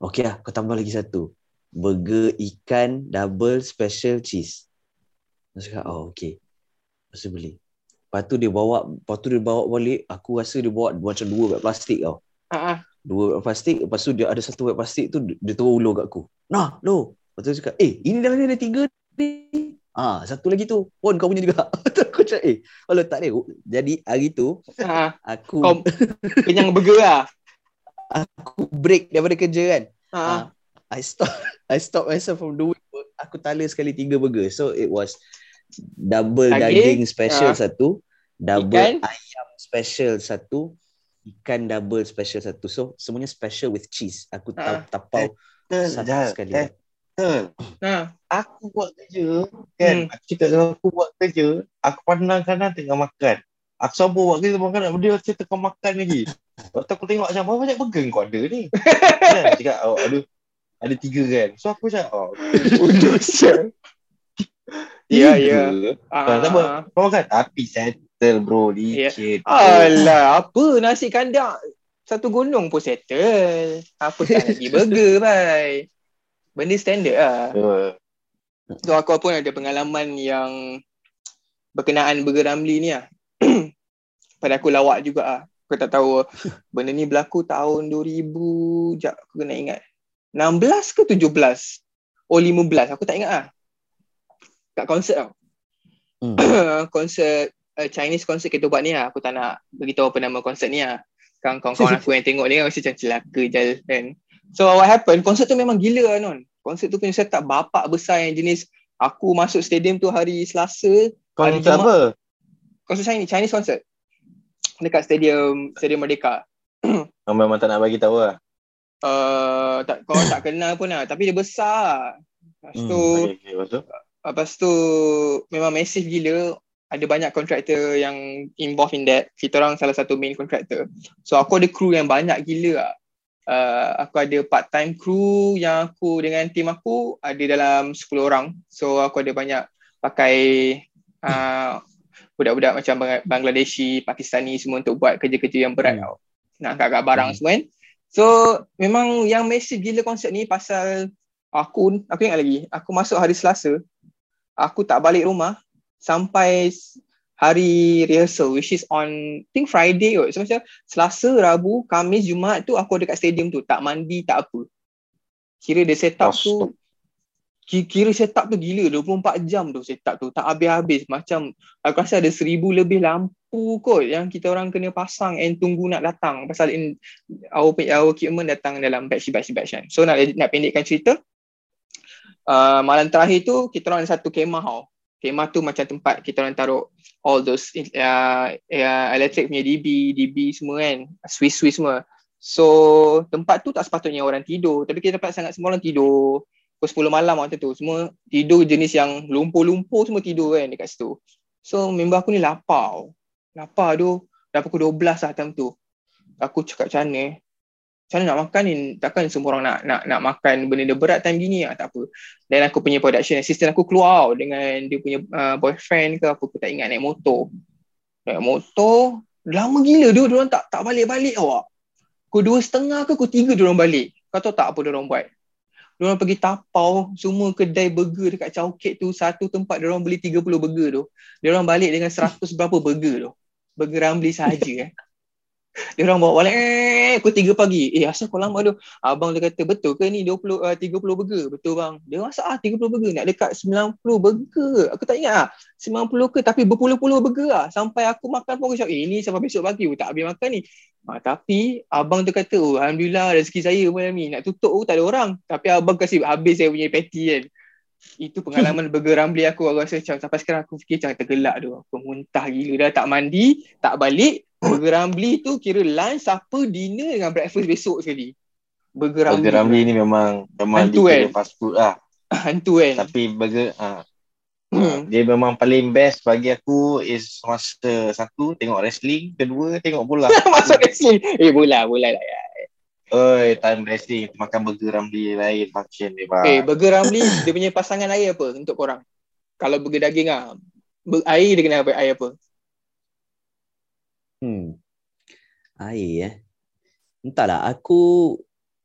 Okey lah, kau tambah lagi satu. Burger ikan double special cheese. Aku cakap, oh okey. Lepas tu beli. Lepas tu dia bawa, lepas tu dia bawa balik, aku rasa dia bawa macam dua beg plastik tau. Ah. Dua beg plastik, lepas tu dia ada satu beg plastik tu, dia terus ulur kat aku. Nah, lo. Lepas tu dia cakap, eh, ini dalam ni ada tiga ni. Ah, satu lagi tu. Pun kau punya juga. Aku cakap, eh, kau letak dia. Jadi hari tu, Ah, aku Kau kenyang burger lah. aku break daripada kerja kan. Ah, ah. I stop I stop myself from doing work. Aku tala sekali tiga burger. So it was double Daging, daging, special ah. satu, double Ikan. ayam special satu, ikan double special satu. So semuanya special with cheese. Aku tap tapau satu sekali. Betul. Ha. Aku buat kerja kan. Hmm. Aku cakap dengan aku buat kerja. Aku pandang kanan tengah makan. Aku sabar buat kerja makan. Dia macam tengah makan lagi. Lepas tu aku tengok macam berapa banyak burger kau ada ni. kan? Cakap oh, ada ada tiga kan. So aku cakap oh. Bodoh sial. Ya, ya. Ah, tak apa. Kau makan. Tapi settle bro. Licin. Alah, apa nasi kandang satu gunung pun settle. Apa tak lagi burger, bye. Benda standard lah. Uh, So aku pun ada pengalaman yang berkenaan Burger Ramli ni lah. Pada aku lawak juga lah. Aku tak tahu benda ni berlaku tahun 2000, jap aku kena ingat. 16 ke 17? Oh 15, aku tak ingat lah. Kat konsert tau. Hmm. konsert uh, Chinese konsert kita buat ni lah. Aku tak nak beritahu apa nama konsert ni lah. Kan kawan-kawan aku yang tengok ni kan mesti macam celaka je kan. So what happened, konsert tu memang gila lah non. Konsert tu punya setup bapak besar yang jenis aku masuk stadium tu hari Selasa. kau Hari apa? Konsert Chinese, Chinese concert. Dekat stadium Stadium Merdeka. Kau memang tak nak bagi tahu lah. Uh, tak, kau tak kenal pun lah. Tapi dia besar. Lepas Hmm, tu, Okay, okay, lepas tu? Memang massive gila. Ada banyak kontraktor yang involved in that. Kita orang salah satu main contractor. So aku ada crew yang banyak gila lah. Uh, aku ada part time crew yang aku dengan tim aku ada dalam 10 orang. So aku ada banyak pakai uh, budak-budak macam Bang- Bangladeshi, Pakistani semua untuk buat kerja-kerja yang berat Hmm. tau. Nak angkat-angkat barang Hmm. semua kan. So memang yang massive gila konsert ni pasal aku aku ingat lagi aku masuk hari Selasa aku tak balik rumah sampai hari rehearsal which is on I think Friday kot. So macam Selasa, Rabu, Khamis, Jumaat tu aku dekat stadium tu tak mandi tak apa. Kira dia set up tu ki- kira set up tu gila 24 jam tu set up tu tak habis-habis macam aku rasa ada seribu lebih lampu kot yang kita orang kena pasang and tunggu nak datang pasal in, our, our equipment datang dalam batch batch batch kan. So nak nak pendekkan cerita uh, malam terakhir tu kita orang ada satu kemah tau. Kemah tu macam tempat kita orang taruh all those uh, uh, electric punya DB, DB semua kan, Swiss-Swiss semua. So tempat tu tak sepatutnya orang tidur tapi kita dapat sangat semua orang tidur. Pukul 10 malam waktu tu semua tidur jenis yang lumpur-lumpur semua tidur kan dekat situ. So member aku ni lapar. tau. Lapar tu dah pukul 12 lah time tu. Aku cakap macam mana macam mana nak makan ni takkan semua orang nak nak nak makan benda-benda berat time gini. Ah tak apa. Dan aku punya production assistant aku keluar dengan dia punya uh, boyfriend ke apa aku tak ingat naik motor. Naik motor lama gila. Dia orang tak tak balik-balik awak. Pukul dua setengah ke pukul tiga dia orang balik. Kau tahu tak apa dia orang buat? Dia orang pergi tapau semua kedai burger dekat Chowkit tu. Satu tempat dia orang beli 30 burger tu. Dia orang balik dengan 100 berapa burger tu? Burger Ramli sahaja eh dia orang bawa balik eh pukul 3 pagi. Eh asal kau lama tu? Abang dia kata betul ke ni 20 uh, 30 burger? Betul bang. Dia masak ah 30 burger nak dekat 90 burger. Aku tak ingat ah 90 ke tapi berpuluh-puluh burger ah. Sampai aku makan pun aku cakap eh ni sampai besok pagi aku tak habis makan ni. Ha, tapi abang tu kata oh, alhamdulillah rezeki saya malam ni nak tutup pun tak ada orang. Tapi abang kasih habis saya punya patty kan. Itu pengalaman burger Ramli aku aku rasa macam sampai sekarang aku fikir macam tergelak tu. Aku muntah gila dah tak mandi, tak balik. Burger Ramli tu kira lunch, supper, dinner dengan breakfast besok sekali. Burger Ramli. Burger Ramli ni memang memang Hantu kan? fast food lah. Hantu kan. Tapi burger ah Hmm. dia memang paling best bagi aku is masa satu tengok wrestling, kedua tengok bola. Masuk wrestling. Eh bola, bola lah ya. Oi, time wrestling makan burger Ramli lain function dia bang. Eh, Burger Ramli dia punya pasangan air apa untuk korang? Kalau burger daging ah. Air dia kena apa? Air apa? Hmm. Air eh. Entahlah, aku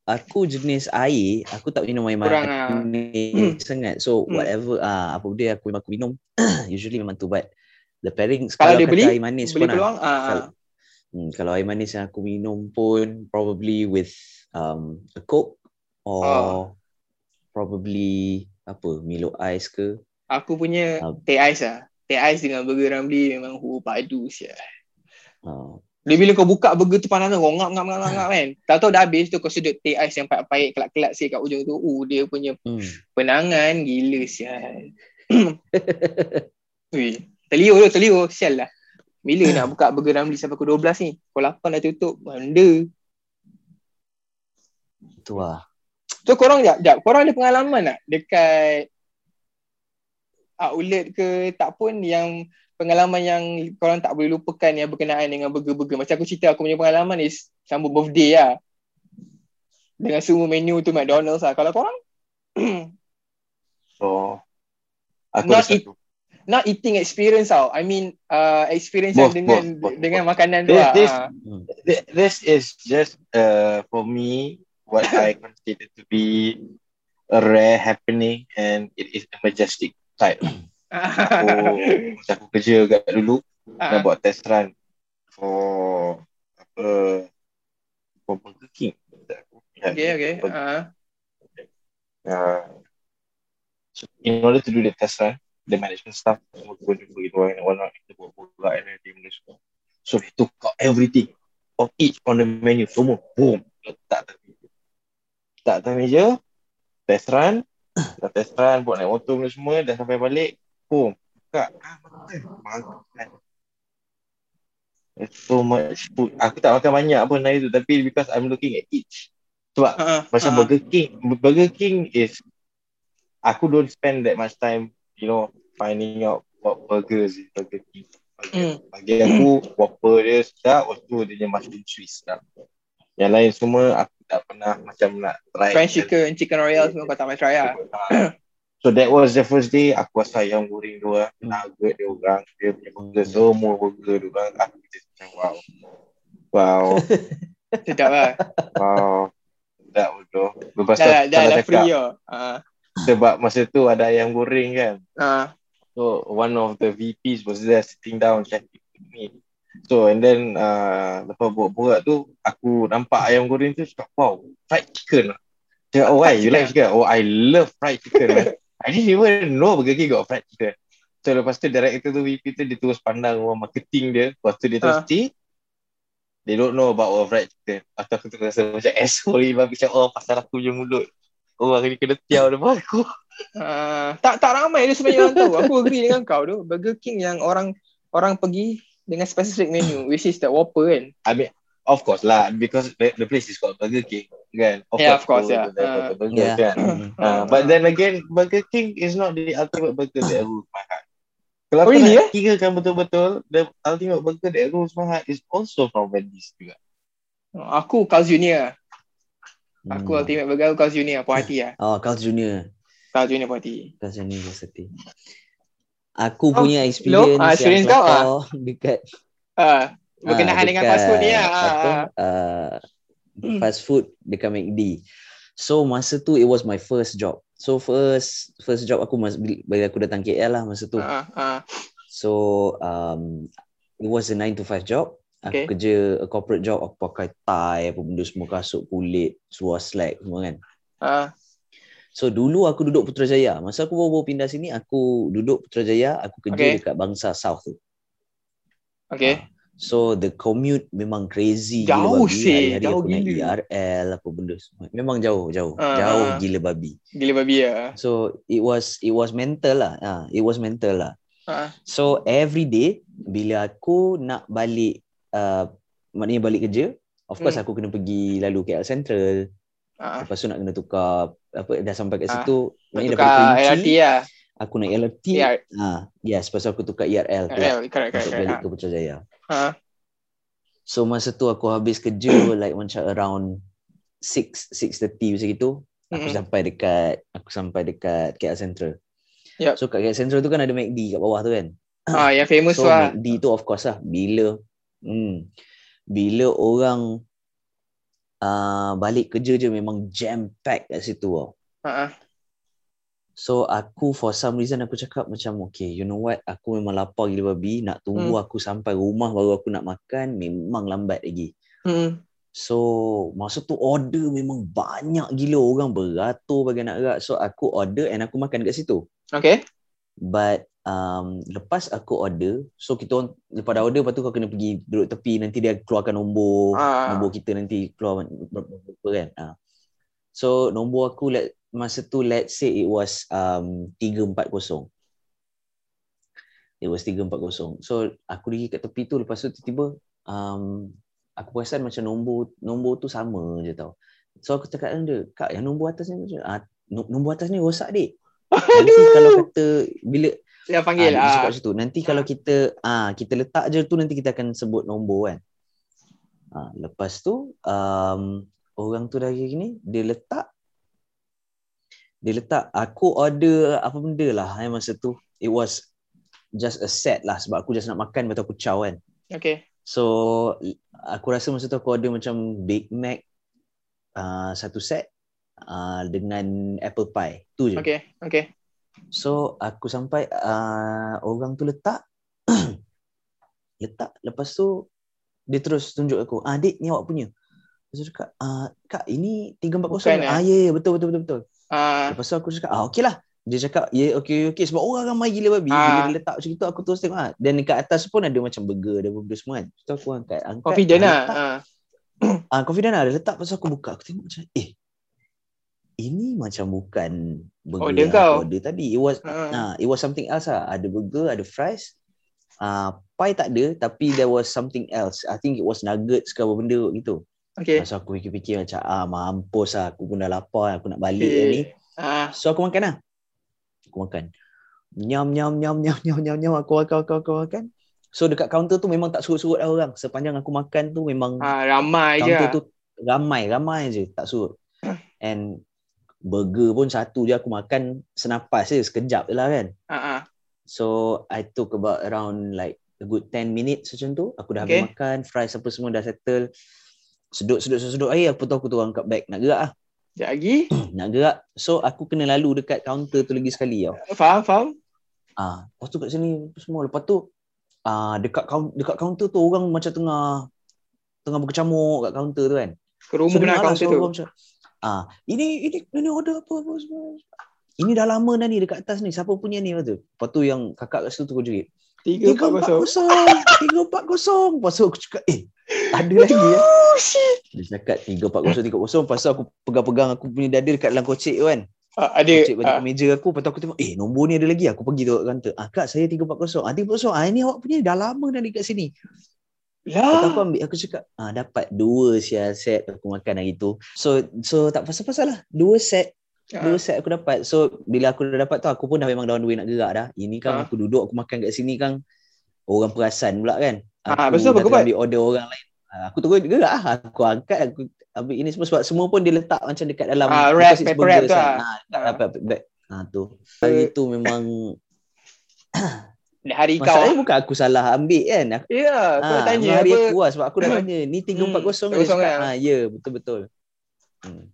aku jenis air, aku tak minum air Kurang, ah. manis sangat. So Hmm. whatever ah apa benda aku memang aku minum usually memang tu but the pairing Kalau kalau, dia beli, air manis Beli pun ah, peluang ah. Kalau- hmm, kalau air manis yang aku minum pun probably with um a coke or Ah. probably apa Milo ice ke. Aku punya Ah. teh ais lah. Teh ais dengan burger Ramli memang hu padu sia. Uh, Dia bila kau buka burger tu panas tu, kau ngap ngap ngap ngap, ngap kan. Tak tahu dah habis tu kau sedut teh ais yang pahit-pahit kelak-kelak sikit kat ujung tu. Uh, dia punya hmm. penangan gila sial. Ui, terliur tu, terliur. Sial lah. Bila nak buka burger Ramli sampai pukul 12 ni? Pukul 8 dah tutup. Benda. Tu lah. So korang jap, jap, korang ada pengalaman tak dekat outlet ke tak pun yang pengalaman yang korang tak boleh lupakan yang berkenaan dengan burger-burger. Macam aku cerita aku punya pengalaman is sambut birthday lah. Dengan semua menu tu McDonald's lah. Kalau korang So aku Not eat- not eating experience tau. I mean uh, experience Both, dengan both, both, dengan both. makanan tu This- lah. this- Ah. Th- This is just uh for me what I consider to be a rare happening and it is a majestic sight. Aku aku kerja kat dulu Ah. nak buat test run for apa for Burger King. Okay, okay. Ah. Uh, so in order to do the test run, the management staff semua pun jumpa gitu orang and whatnot, kita buat bola and everything benda semua. So they took out everything of each on the menu, semua boom, letak atas meja. Letak atas meja, test run, dah test run, buat naik motor benda semua, dah sampai balik, ah, makan, makan. There's so much food. Aku tak makan banyak pun hari tu, tapi because I'm looking at each. Sebab Ah. macam Ah. Burger King Burger King is aku don't spend that much time you know finding out what burgers is Burger King bagi, Hmm. bagi aku Whopper dia sedap lepas tu dia punya mushroom Swiss sedap yang lain semua aku tak pernah macam nak try French chicken, chicken royale semua kau tak pernah try lah. So that was the first day aku rasa ayam goreng tu lah nugget dia orang dia punya burger semua burger dia orang aku just macam wow wow Sedap lah. wow sedap betul lepas dah tu dah, dah, cakap free lah. Ah. sebab masa tu ada ayam goreng kan Ah. So one of the VPs was there sitting down chatting with me. So and then uh, lepas buat-buat tu aku nampak ayam goreng tu cakap wow fried chicken. Cakap oh why you like chicken? Oh I love fried chicken man. I didn't even know Burger King got fried chicken. So lepas tu director tu VP tu dia terus pandang orang marketing dia. Lepas tu dia terus see they don't know about our fried chicken. Atau aku terus rasa macam asshole ni bang macam oh pasal aku punya mulut. Orang ni kena tiaw depan aku. Ah, tak tak ramai dia sebenarnya orang tahu. Aku agree dengan kau tu. Burger King yang orang orang pergi dengan specific menu which is the Whopper kan. I mean, of course lah, because the, the place is called Burger King, kan? Yeah, of course, yeah. the- the- the Uh, burger, yeah. kan? Uh, but then again, Burger King is not the ultimate burger that rules my heart. Kalau Oh, aku really, nak kirakan betul-betul, the ultimate burger that rules my heart is also from Wendy's juga. Aku Carl Junior. Aku Hmm. ultimate burger aku Carl Junior puas hati lah. Oh, Carl Junior. Carl Junior puas hati. Carl Junior University. Aku Oh, punya experience, ah, experience yang kau, ah. dekat Ah, berkenaan ah, dengan fast food ni lah. apa, Ah, uh, Hmm. fast food dekat McD. So masa tu it was my first job. So first first job aku mas bila aku datang KL lah masa tu. ah, ah. So um it was a 9 to 5 job. Aku Okay. kerja a corporate job aku pakai tie apa benda semua kasut kulit, seluar slack semua kan. Ah, So dulu aku duduk Putrajaya. Masa aku baru-baru pindah sini aku duduk Putrajaya, aku kerja Okay. dekat Bangsa South tu. okay. So the commute memang crazy Jauh gila babi. Hari-hari jauh aku naik gila. ERL apa benda semua. Memang jauh, jauh. Ah, jauh ah. gila babi. Gila babi lah. So it was it was mental lah. Ah, it was mental lah. Ah, So every day bila aku nak balik uh, maknanya balik kerja, of course Hmm. aku kena pergi lalu KL Central. ah. Lepas tu nak kena tukar apa dah sampai kat Ah, situ, maknanya Tukar daripada LRT lah. aku naik LRT. Ah, yes, lepas tu aku tukar ERL pula yeah, correct, correct, untuk correct. balik ke Putrajaya. Ah, So masa tu aku habis kerja like macam around 6 6.30 macam gitu. Aku Mm-mm. sampai dekat aku sampai dekat KL Central. Yup. So kat KL Central tu kan ada McD kat bawah tu kan. ah, yang famous So lah. McD tu of course lah bila hmm, bila orang uh, balik kerja je memang jam pack kat situ tau. Ah, ah. So aku for some reason aku cakap macam okay you know what aku memang lapar gila babi nak tunggu Hmm. aku sampai rumah baru aku nak makan memang lambat lagi. Mm-mm. So masa tu order memang banyak gila orang beratur bagi nak gerak. So aku order and aku makan kat situ. Okay. But um, lepas aku order, so kita orang lepas dah order lepas tu kau kena pergi duduk tepi nanti dia keluarkan nombor Ah. nombor kita nanti keluar berapa kan. Ha. So nombor aku let, masa tu let's say it was um 340. It was 340. So aku pergi kat tepi tu lepas tu tiba-tiba um aku perasan macam nombor nombor tu sama je tau. So aku cakap dengan dia, kak yang nombor atas ni macam ah, no- nombor atas ni rosak dik. Nanti kalau kata bila Dia panggil ah, cakap ah. macam tu, nanti kalau kita ah kita letak je tu nanti kita akan sebut nombor kan. Ah, lepas tu um, orang tu dah gini dia letak dia letak aku order apa benda lah eh, masa tu it was just a set lah sebab aku just nak makan lepas tu aku chow kan Okay. So aku rasa masa tu aku order macam Big Mac uh, satu set uh, dengan apple pie. Tu je. Okay. Okay. So aku sampai uh, orang tu letak letak lepas tu dia terus tunjuk aku, "Ah dik ni awak punya." Lepas tu cakap, "Ah kak ini 340." Bukan, eh? Ah ya ya betul betul betul betul. Ah, Lepas tu aku cakap, "Ah okey lah." Dia cakap, "Ya okey okey sebab orang ramai gila babi." Bila Ah. dia letak macam tu aku terus tengok ah. Dan dekat atas pun ada macam burger ada benda semua kan. Lepas tu aku angkat angkat. confident ah, lah. Ah. Ah confident lah dia letak pasal aku buka aku tengok macam eh ini macam bukan burger Order yang kau. aku order tadi. It was Ah. ah it was something else lah. Ada burger, ada fries. Ah pie tak ada tapi there was something else. I think it was nuggets ke apa benda gitu. Okay. Masa aku fikir-fikir macam ah mampus lah aku pun dah lapar aku nak balik okay. ni. Okay. Ah, So aku makan lah. Aku makan. Nyam nyam nyam nyam nyam nyam nyam aku makan aku, aku makan. So dekat kaunter tu memang tak surut-surut lah orang. Sepanjang aku makan tu memang ah, ramai je. kaunter tu ramai ramai je tak surut. And burger pun satu je aku makan senapas je sekejap je lah kan. Ah, ah. So I took about around like a good 10 minutes macam tu. Aku dah Okay. habis makan, fries apa semua dah settle. Sedut sedut sedut, sedut air aku tahu aku turun kat bag nak gerak ah. Sekejap lagi. nak gerak. So aku kena lalu dekat kaunter tu lagi sekali tau. Faham, faham? Ah, lepas tu kat sini apa semua. Lepas tu ah dekat kaun- dekat kaunter tu orang macam tengah tengah berkecamuk kat kaunter tu kan. Kerumun dengar lah kaunter tu. Macam, ah, ini ini ini order apa apa semua. Ini dah lama dah ni dekat atas ni. Siapa punya ni lepas tu? Lepas tu yang kakak kat situ tu aku jerit. Tiga, empat empat kosong. Tiga empat kosong. Lepas tu aku cakap, eh, ada lagi ya. Dia cakap tiga empat kosong, tiga kosong. Lepas tu aku pegang-pegang aku punya dada dekat dalam kocek tu kan. Ah, ada. Kocek balik Ah, meja aku. Lepas tu aku tengok, eh, nombor ni ada lagi. Aku pergi tu kantor. Ah, kak, saya tiga empat kosong. Ah, tiga kosong. Ah, ini awak punya dah lama dah dekat sini. Lepas tu aku ambil, aku cakap, ah, dapat dua sial set aku makan hari tu. So, so tak pasal-pasal lah. Dua set Dua Ah, set aku dapat. So bila aku dah dapat tu aku pun dah memang down the way nak gerak dah. Ini kan Ah. aku duduk aku makan kat sini kan orang perasan pula kan. Ah, Aku dah kau buat? ambil order orang lain. Ah, Aku terus gerak lah. Aku angkat aku ambil ini semua sebab semua pun dia letak macam dekat dalam Ah, because wrap, paper wrap tu lah. Ah, Ah. paper bag. Ah tu. Hari tu memang hari kau. masalahnya bukan aku salah ambil kan. Aku, Ya, kau ah, nak tanya hari apa. aku lah sebab aku dah tanya ni 340 Hmm, hmm, dia kosong cakap, kan? ah ya betul-betul. Hmm.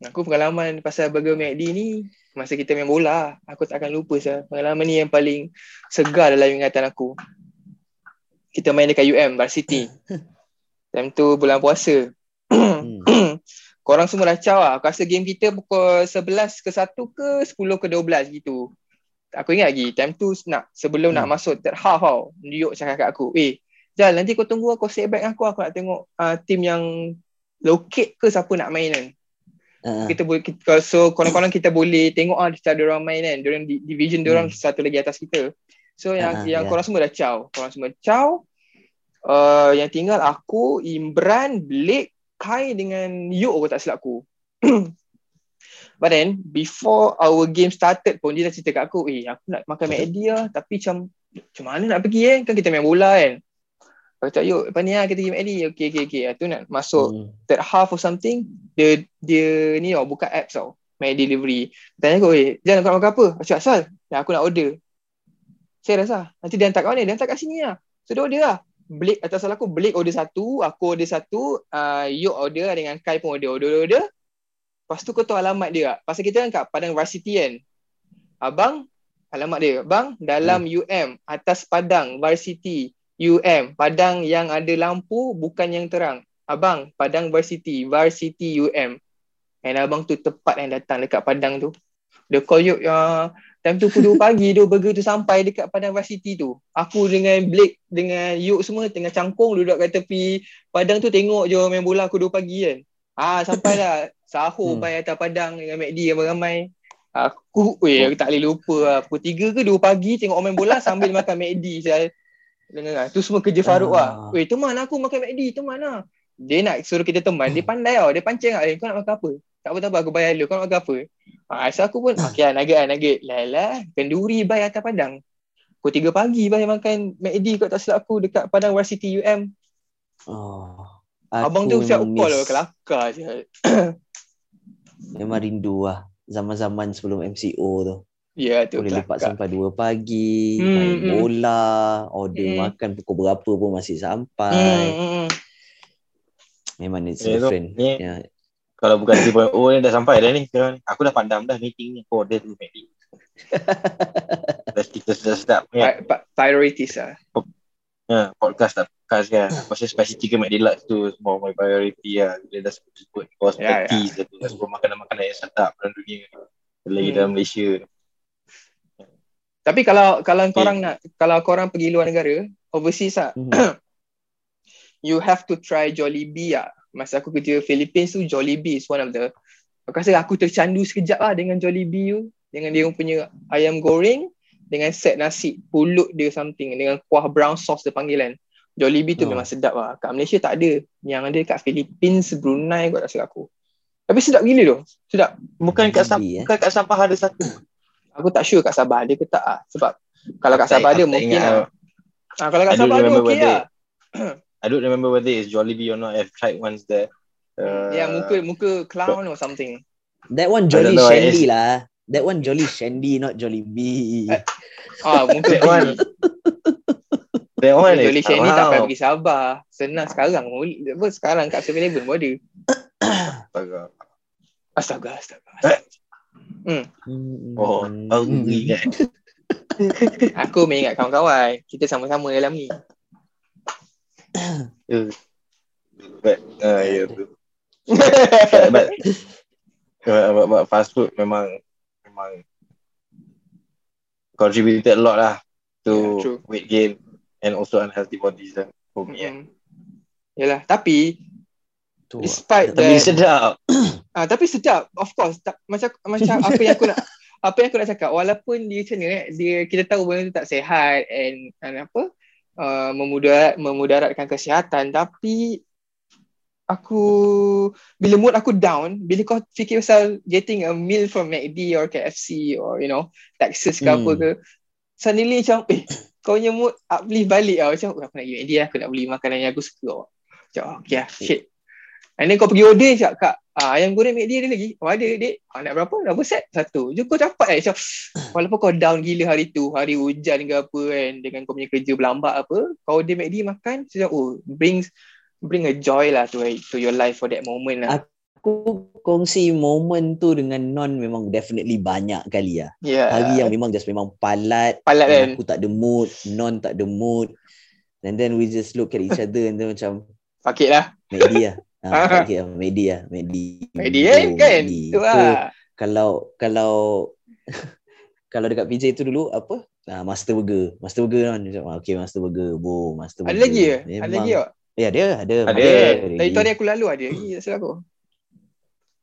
Aku pengalaman pasal burger McD ni masa kita main bola, aku tak akan lupa sah. Pengalaman ni yang paling segar dalam ingatan aku. Kita main dekat UM Varsity. Time tu bulan puasa. Hmm. Korang semua dah caw lah. Aku rasa game kita pukul 11 ke 1 ke 10 ke 12 gitu. Aku ingat lagi, time tu nak sebelum nak Hmm. masuk third half tau. New York cakap kat aku, eh, Jal nanti kau tunggu aku set back aku, aku nak tengok uh, team yang locate ke siapa nak main kan. Ah, kita boleh kita, so konon-konon kita boleh tengok ah cara orang main kan. Diorang di, division diorang Hmm. satu lagi atas kita. So yang Ah, yang ya. korang semua dah caw. Korang semua caw. Uh, yang tinggal aku Imran Blake Kai dengan Yuk aku tak silap aku. But then before our game started pun dia dah cerita kat aku eh aku nak makan McD lah. Tapi macam macam mana nak pergi eh? Kan kita main bola kan Aku cakap, yuk, lepas ni lah kita pergi McD. Okay, okay, okay. Tu nak masuk hmm. third half or something dia dia ni tau buka apps tau. Main delivery. Tanya aku eh jangan nak makan apa? Aku cakap asal ya, aku nak order. Saya rasa nanti dia hantar kat mana? Dia hantar kat sini lah. So dia order lah. Blake atas salah aku Blake order satu aku order satu uh, Yok order lah dengan Kai pun order order order. Lepas tu kau tahu alamat dia. Pasal kita kan kat Padang Varsity kan? Abang alamat dia bang dalam UM atas Padang Varsity UM Padang yang ada lampu bukan yang terang Abang, Padang Varsity, Varsity UM. And abang tu tepat yang datang dekat Padang tu. Dia call you, uh, time tu pukul 2 pagi tu burger tu sampai dekat Padang Varsity tu. Aku dengan Blake, dengan Yuk semua tengah cangkung duduk kat tepi Padang tu tengok je main bola aku 2 pagi kan. Ah sampai dah sahur Hmm. hmm. atas Padang dengan McD ramai-ramai. Aku, weh, aku tak boleh lupa lah. Pukul 3 ke 2 pagi tengok orang main bola sambil makan McD. Saya dengar tu semua kerja Farouk Ah. lah. Weh, teman aku makan McD, teman lah. Dia nak suruh kita teman, dia pandai tau. Dia pancing lah, eh, kau nak makan apa? Tak apa-tak apa, aku bayar dulu. Kau nak makan apa? Ha, so aku pun, okay lah, nugget lah, nugget. Lah lah, kenduri bayar atas padang. Pukul 3 pagi bayar makan McD kau tak silap aku dekat Padang Varsity UM. Oh. Abang tu siap memang upol miss- lah, kelakar je. Memang rindu lah. Zaman-zaman sebelum MCO tu. Ya, tu Boleh lepak sampai 2 pagi, Hmm, main hmm. bola, order Hmm. makan pukul berapa pun masih Hmm, sampai. hmm. Memang it's Ya, tu. different. Ni- Ya. Kalau bukan 3.0 ni dah sampai dah ni sekarang ni. Aku dah pandang dah meeting ni. Oh, dia tu meeting. dah kita sedap-sedap ni. Pa- pa- Priorities lah. Ya, podcast tak podcast kan. Pasal spicy chicken McD Deluxe tu semua my priority lah. Dia dah sebut-sebut cost Ya, yeah, yeah. tu. Dah sebut makanan-makanan yang sedap dalam dunia ni. Lagi Hmm. dalam Malaysia. Tapi kalau kalau korang nak kalau korang pergi luar negara, overseas Mhm. you have to try Jollibee lah. Masa aku kerja Philippines tu, Jollibee is one of the aku rasa aku tercandu sekejap lah dengan Jollibee tu. Dengan dia punya ayam goreng dengan set nasi pulut dia something dengan kuah brown sauce dia panggil kan. Jollibee tu Oh. memang sedap lah. Kat Malaysia tak ada. Yang ada kat Philippines, Brunei kot tak silap aku. Tapi sedap gila tu. Sedap. Bukan kat, Sam- Jollibee, eh? bukan kat Sampah ada satu. Aku tak sure kat Sabah ada ke tak lah. Sebab kalau kat Sabah ada mungkin lah. Ah, kalau kat I don't Sabah ada remember okey whether- lah. I don't remember whether it's Jollibee or not. I've tried once there. Uh, Ya muka muka clown or something. That one Jolly know, Shandy it's- lah. That one Jolly Shandy, not Jollibee. Eh, Ah muka That one, That one is Jolly Shandy tak payah wow. pergi Sabah. Senang sekarang. Apa sekarang kat 7-Eleven pun ada. Astaga. Astaga, astaga. Hmm. Oh, aku ingat. Aku mengingat kawan-kawan. Kita sama-sama dalam ni. But, uh, yeah, betul. but, but, but, but fast food memang memang contributed a lot lah to Yeah, true. weight gain and also unhealthy bodies lah for me. Yeah. Mm. Yalah, tapi Tu. despite Tapi that, sedap. ah, tapi sedap, of course. Tak, macam macam apa yang aku nak apa yang aku nak cakap walaupun dia macam ni eh, dia kita tahu benda tu tak sihat and, and apa uh, memudarat memudaratkan kesihatan tapi aku bila mood aku down bila kau fikir pasal getting a meal from McD or KFC or you know Texas ke Hmm. apa ke suddenly macam eh kau punya mood uplift balik lah macam "Oh, aku nak pergi McD lah aku nak beli makanan yang aku suka macam oh, okay lah shit and then kau pergi order macam kak ah, ayam goreng McD ada lagi oh ada dek ah, nak berapa berapa set satu je kau dapat eh macam walaupun kau down gila hari tu hari hujan ke apa kan dengan kau punya kerja berlambak apa kau order McD makan macam oh brings bring a joy lah to to your life for that moment lah. Aku kongsi momen tu dengan Non memang definitely banyak kali lah. Yeah. Hari yang memang just memang palat. palat kan. Aku tak ada mood. Non tak ada mood. And then we just look at each other and then macam Pakit lah. McD lah. Okay, McD lah. McD. McD kan kan. McD. Tu So, lah. kalau kalau kalau dekat PJ tu dulu apa? Ah, Master Burger. Master Burger kan. Ah, okay, Master Burger. Boom, Master Ada Burger. lagi ke? Ada Memang- lagi tak? Ya, ada. Ada. Ada. Ada. Dari tahun aku lalu ada lagi. Tak silap aku.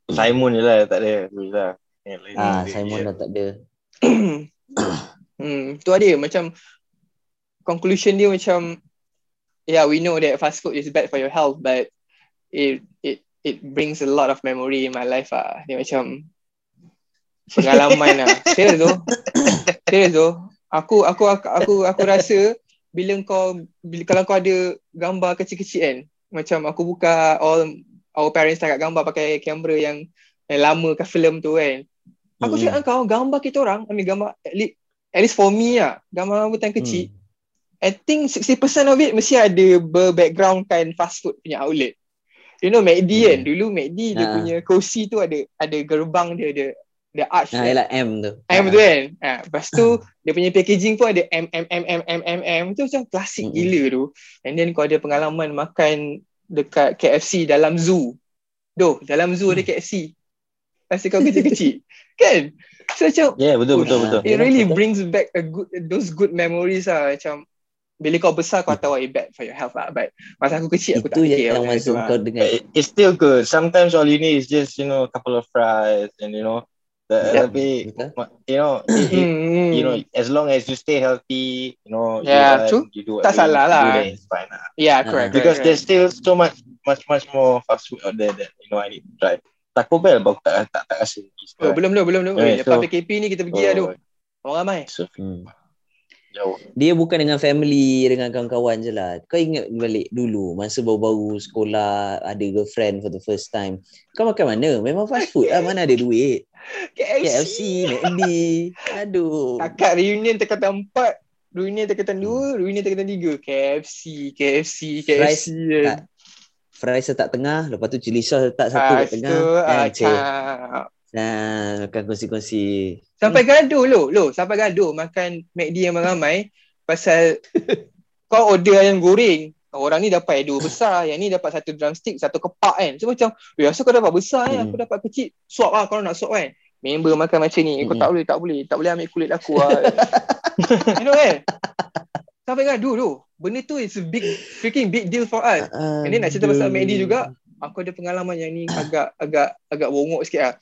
Simon je lah tak ada. Tu je lah. Ah, Simon dah tak ada. hmm, tu ada macam conclusion dia macam yeah we know that fast food is bad for your health but it it it brings a lot of memory in my life ah. Dia macam pengalaman lah. Serius tu. Serius tu. Aku aku aku aku, aku rasa bila kau bila, kalau kau ada gambar kecil-kecil kan macam aku buka all our parents takat gambar pakai kamera yang yang lama ke filem tu kan Aku Mm-mm. cakap kau gambar kita orang ambil gambar at least, at least for me lah gambar butan kecil I think 60% of it mesti ada ber-background kan fast food punya outlet. You know McD Hmm. kan dulu McD dia Ah. punya kerusi tu ada ada gerbang dia ada ada arch. Kan. ialah M tu. M tu kan. Ha, lepas tu dia punya packaging pun ada M M M M M M M tu macam klasik Mm-mm. gila tu. And then kau ada pengalaman makan dekat KFC dalam zoo. Doh, dalam zoo ada KFC. Masa kau kecil-kecil. kan? So macam Yeah, betul betul betul. it really betul. brings back a good those good memories lah macam bila kau besar kau tahu it bad for your health lah but masa aku kecil aku tak Itu fikir yang macam masa tu lah. kau dengar. It- It's still good. Sometimes all you need is just you know a couple of fries and you know the, Yeah. tapi Betul. you know it, it, Hmm, you know as long as you stay healthy you know Yeah, you, true. you do what Tak you salah lah. do, then it's fine lah. yeah Ah. correct because correct, there's still so much much much more fast food out there that you know I need to try. Taco Bell baru tak tak tak rasa. Oh, belum belum belum belum. Lepas so- PKP ni kita pergi lah tu. Orang ramai. So, Hmm. Jauh. Dia bukan dengan family, dengan kawan-kawan je lah. Kau ingat balik dulu, masa baru-baru sekolah, ada girlfriend for the first time. Kau makan mana? Memang fast food lah. Mana ada duit? KFC, McD. Aduh. Akak reunion tekatan empat. Reunion tekatan dua. Reunion tekatan tiga. KFC. KFC. KFC. tak. Fries letak tengah, lepas tu cili sauce letak satu Ah, kat tengah. tu, ah, Kan, Nah, makan kongsi-kongsi. Sampai gaduh lo, lo sampai gaduh makan McD yang ramai pasal kau order ayam goreng. Orang ni dapat dua besar, yang ni dapat satu drumstick, satu kepak kan. So macam, eh asal kau dapat besar kan, Hmm. aku dapat kecil. Swap lah kalau nak swap kan. Member makan macam ni, kau Hmm. tak boleh, tak boleh. Tak boleh ambil kulit aku lah. you know kan? Sampai gaduh tu. Benda tu is a big, freaking big deal for us. And then nak cerita pasal McD juga, aku ada pengalaman yang ni agak agak agak bongok sikit lah.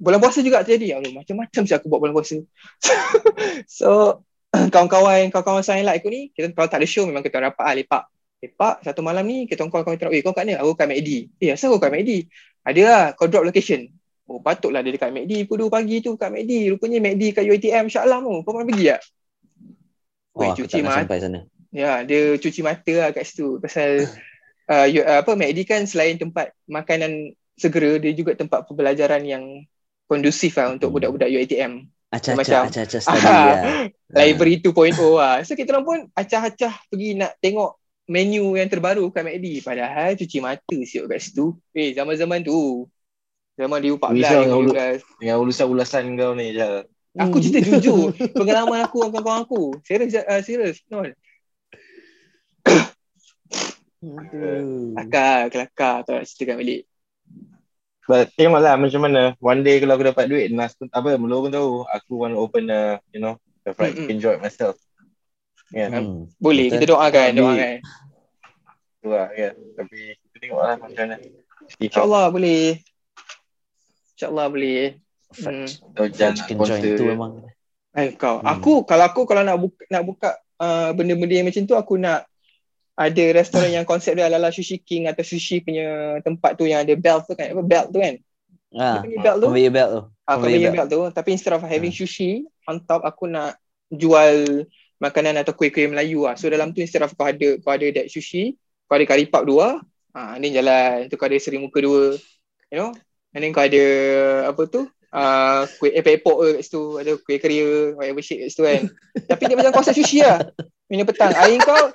Bulan puasa juga terjadi. Allah, macam-macam sih aku buat bulan puasa. so, kawan-kawan kawan-kawan saya lah ikut ni, kita kalau tak ada show memang kita rapat lah, lepak. Lepak, satu malam ni kita call kawan kita, eh kau kat mana? Aku kat McD. Eh, asal kau kat McD? Ada lah, kau drop location. Oh, patutlah dia dekat McD. Pukul 2 pagi tu kat McD. Rupanya McD kat UiTM Shah Alam tu. Kau pernah pergi tak? Oh, Weh, cuci mata. sampai sana. Ya, dia cuci mata lah kat situ pasal uh, you, uh, apa McD kan selain tempat makanan segera dia juga tempat pembelajaran yang kondusif lah untuk Hmm. budak-budak UiTM. Acah-acah, Macam- acah-acah study lah. Library 2.0 lah. So kita orang pun acah-acah pergi nak tengok menu yang terbaru kat McD padahal cuci mata siap kat situ. Eh zaman-zaman tu. Zaman dia 14 Risau dengan ulu- 15. Dengan ulasan-ulasan kau ni je. Aku cerita jujur pengalaman aku dengan kawan-kawan aku. Serius uh, serius. No. Kelakar, kelakar tu nak ceritakan balik. But tengoklah macam mana. One day kalau aku dapat duit, Nas apa, Melo pun tahu. Aku want to open a, you know, a fried chicken joint myself. Kan? Hmm. Boleh, kita doakan, Tapi- doakan. Tu lah kan. Tapi kita tengoklah macam mana. InsyaAllah boleh. InsyaAllah boleh. Hmm. Fried jangan chicken joint tu memang Eh, kau. Hmm. Aku, kalau aku kalau nak buka, nak buka uh, benda-benda yang macam tu, aku nak ada restoran yang konsep dia ala Sushi King atau sushi punya tempat tu yang ada belt tu kan. Apa belt tu kan? ah, belt tu. conveyor belt tu. Ah, conveyor belt. belt tu. Tapi instead of having Hmm. sushi, on top aku nak jual makanan atau kuih-kuih Melayu lah. So dalam tu instead of kau ada kau ada that sushi, kau ada curry puff dua, ah ni jalan. Tu kau ada seri muka dua. You know? And then kau ada apa tu? Uh, kuih epok-epok ke kat situ Ada kuih keria Whatever shit kat situ kan Tapi dia macam konsep sushi lah Minum petang Air kau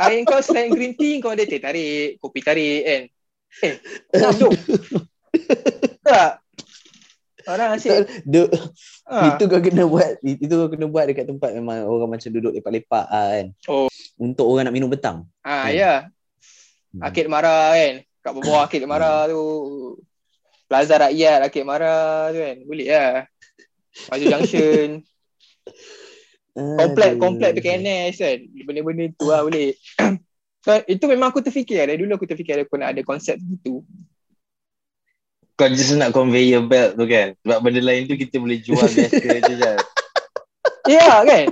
Air kau selain green tea Kau ada teh tarik Kopi tarik kan Eh Kenapa tu Tak Orang asyik Duk, ha. Itu kau kena buat Itu kau kena buat dekat tempat Memang orang macam duduk lepak-lepak ah, kan Oh. Untuk orang nak minum petang Ah Hmm. ya, Hmm. Akid Mara kan. Kat bawah Akid Mara tu. Plaza Rakyat Akid Mara tu kan. Boleh lah. Maju Junction. komplek Aduh. komplek PKNS kan. Benda-benda tu lah boleh. so, itu memang aku terfikir dari dulu aku terfikir aku nak ada konsep gitu. Kau just nak conveyor belt tu kan. Sebab benda lain tu kita boleh jual biasa je je. Ya yeah, kan.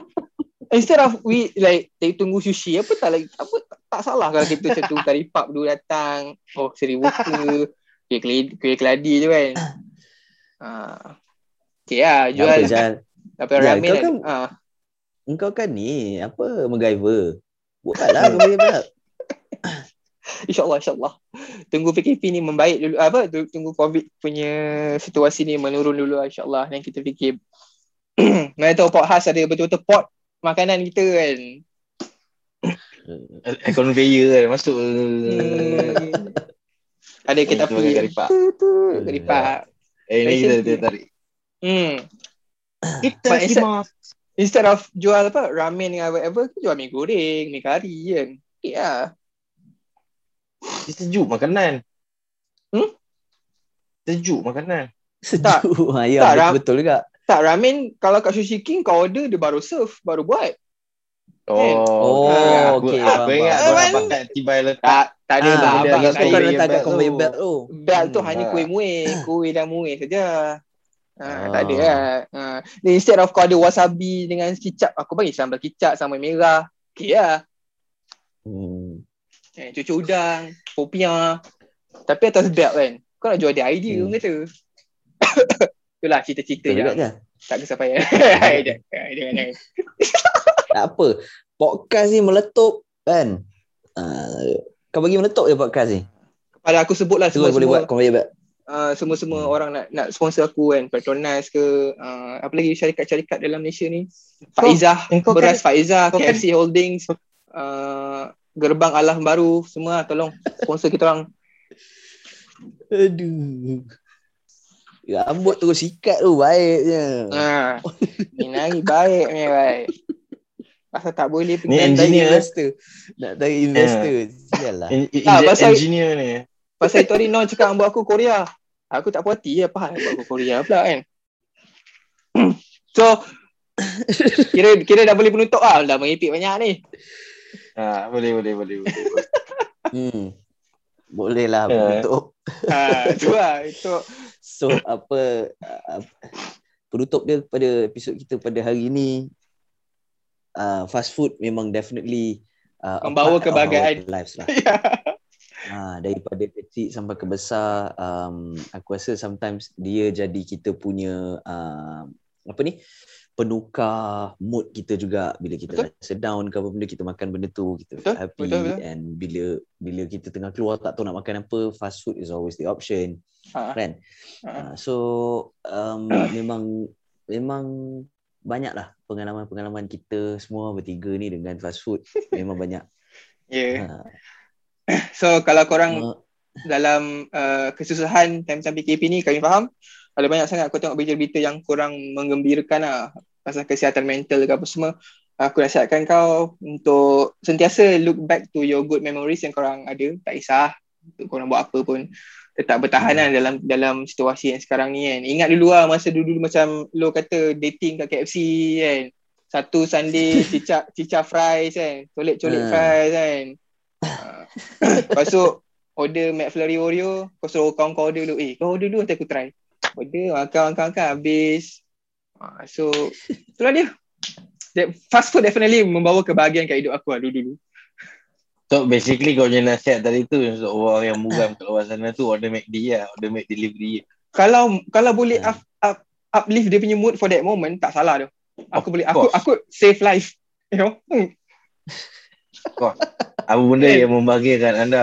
Instead of we like tunggu sushi apa tak lagi apa tak, tak salah kalau kita macam tu curry puff dulu datang. Oh seri muka. Kuih keladi, kuih keladi tu kan. Ah. Okay lah Jual. Tapi Ya, ramen kau kan, kan- ah, Engkau kan ni Apa MacGyver Buatlah conveyor belt InsyaAllah, insyaAllah. Tunggu PKP ni membaik dulu. Apa? tu- Tunggu COVID punya situasi ni menurun dulu lah, insyaAllah. Dan kita fikir. Mana tahu pot khas ada betul-betul pot makanan kita kan. Eh, Conveyor kan. Masuk. Hmm. ada kita pergi. karipak. Keripak. Eh, ni kita, tarik. Hmm. Kita simak. Instead of jual apa ramen dengan whatever, kita jual mi goreng, mi kari kan. Okay lah. Dia sejuk makanan. Hmm? Sejuk makanan. Sejuk ha, Ya Tak, Ram. betul, juga Tak, ramen kalau kat Sushi King kau order dia baru serve, baru buat. Kan? Oh, Oh, aku, okey, aku faham, ingat kau nak Abang- pakai tibai letak. Tak, tak ada Ah, Abang, tak conveyor kan ada. letak kat belt conveyor tu. belt tu Belt tu Hmm. hanya Ah. kuih muih, kuih dan muih saja. Ha, Ah. tak ada lah. Ha. Then instead of kau ada wasabi dengan kicap, aku bagi sambal kicap, sambal merah. Okay lah. hmm. eh, cucuk udang, popiah. Tapi atas belt kan. Kau nak jual dia idea Hmm. hmm. kata. Itulah cerita-cerita je. tak. Jangan, jangan, jangan. Tak apa. Podcast ni meletup kan. Uh, kau bagi meletup je podcast ni. Pada aku sebutlah Tu boleh buat semua-semua conveyor belt. Uh, semua-semua Hmm. orang nak nak sponsor aku kan. Petronas ke uh, apa lagi syarikat-syarikat dalam Malaysia ni. Faizah, Kau Beras Faizah, kau kan- KFC Holdings, uh, Gerbang Allah Baru, semua tolong sponsor kita orang. Aduh. Rambut terus sikat tu baiknya. Ha. Ini lagi baik ni baik. Pasal tak boleh pergi Ni engineer. investor. Nak tarik investor. Sialah. En- en- Ah, pasal- engineer ni. Pasal itu hari Non cakap buat aku Korea. Aku tak puas hati ya, faham buat aku Korea pula kan. So kira kira dah boleh penutup ah dah mengipik banyak ni. Ha, boleh, boleh, boleh. boleh. Hmm. Boleh lah Ya. penutup. Ha tu lah itu So apa uh, penutup dia pada episod kita pada hari ini uh, fast food memang definitely uh, Membawa kebahagiaan. lives lah. Ha, daripada kecil sampai ke besar um, aku rasa sometimes dia jadi kita punya uh, apa ni penukar mood kita juga bila kita Betul. rasa down ke apa benda kita makan benda tu kita Betul, happy betul, betul. and bila bila kita tengah keluar tak tahu nak makan apa fast food is always the option ha, kan ha. Uh, so um, memang memang banyak lah pengalaman-pengalaman kita semua bertiga ni dengan fast food memang banyak. Yeah. Ha, So kalau korang uh, dalam uh, kesusahan time-time PKP ni kami faham ada banyak sangat aku tengok berita-berita yang kurang menggembirakan lah pasal kesihatan mental ke apa semua. Aku nasihatkan kau untuk sentiasa look back to your good memories yang korang ada. Tak kisah untuk korang buat apa pun. Tetap bertahan lah dalam dalam situasi yang sekarang ni kan. Ingat dulu lah masa dulu macam lo kata dating kat KFC kan. Satu Sunday cicak cicak fries kan. Colik-colik Hmm. fries kan Ah. lepas tu order McFlurry Oreo kau suruh kawan kau order dulu eh kau order dulu nanti aku try order makan makan makan habis Ah, so itulah dia That fast food definitely membawa kebahagiaan kat hidup aku lah dulu-dulu So basically kau punya nasihat tadi tu untuk orang yang muram kat luar sana tu order McD lah, order Mac delivery. kalau kalau boleh Hmm. up, up, uplift dia punya mood for that moment tak salah tu aku Of boleh aku course. aku save life you know hmm. Apa benda Eh. yang membahagiakan anda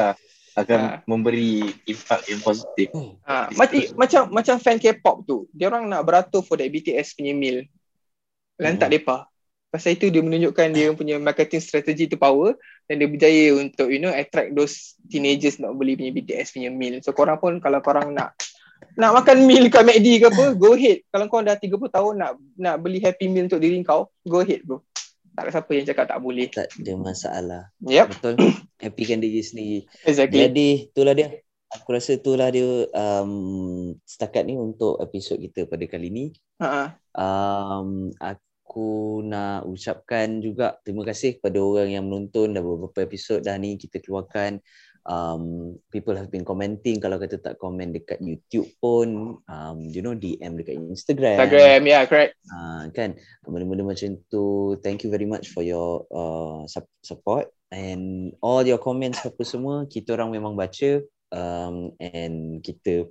akan Ah. memberi impak yang positif. ha, macam macam macam fan K-pop tu dia orang nak beratur for that BTS punya meal. Lantak depa. Pasal itu dia menunjukkan dia punya marketing strategy tu power dan dia berjaya untuk you know attract those teenagers nak beli punya BTS punya meal. So korang pun kalau korang nak nak makan meal kat McD ke apa go ahead. Kalau kau dah 30 tahun nak nak beli happy meal untuk diri kau go ahead bro tak ada siapa yang cakap tak boleh tak ada masalah. yep Betul. Happykan diri sendiri. exactly Jadi itulah dia. Aku rasa itulah dia um, setakat ni untuk episod kita pada kali ni. ha Um, aku nak ucapkan juga terima kasih kepada orang yang menonton dah beberapa episod dah ni kita keluarkan. Um, people have been commenting kalau kata tak komen dekat YouTube pun, um, you know DM dekat Instagram. Instagram yeah, correct. Uh, kan? Benda-benda macam tu. Thank you very much for your uh, sup- support and all your comments apa semua kita orang memang baca um, and kita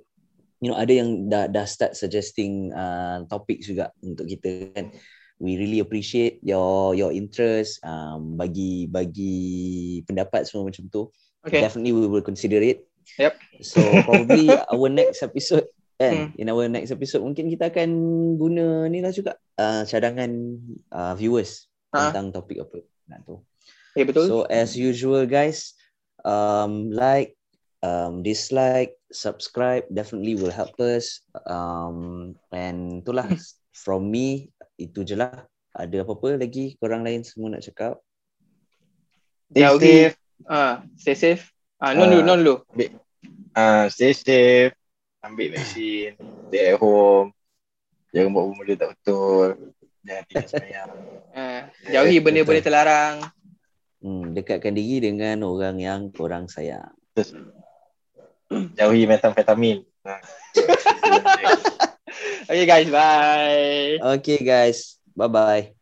you know ada yang dah dah start suggesting uh, topics juga untuk kita kan? We really appreciate your your interest um, bagi bagi pendapat semua macam tu okay definitely we will consider it Yep. so probably our next episode Hmm. kan in our next episode mungkin kita akan guna ni lah juga uh, cadangan uh, viewers Ha. tentang topik apa nak tu ya betul so as usual guys um, like um, dislike subscribe definitely will help us um, and itulah from me itu je lah ada apa-apa lagi korang lain semua nak cakap Stay Jauhi. Ah stay safe. Ah non dulu non dulu ah, stay safe, ambil vaksin, stay at home, jangan buat benda tak betul, jangan tinggal semayang. ah jauhi benda-benda terlarang. Hmm, dekatkan diri dengan orang yang korang sayang. Jauhi metamfetamin. Ha. okay guys bye. Okay guys. Bye bye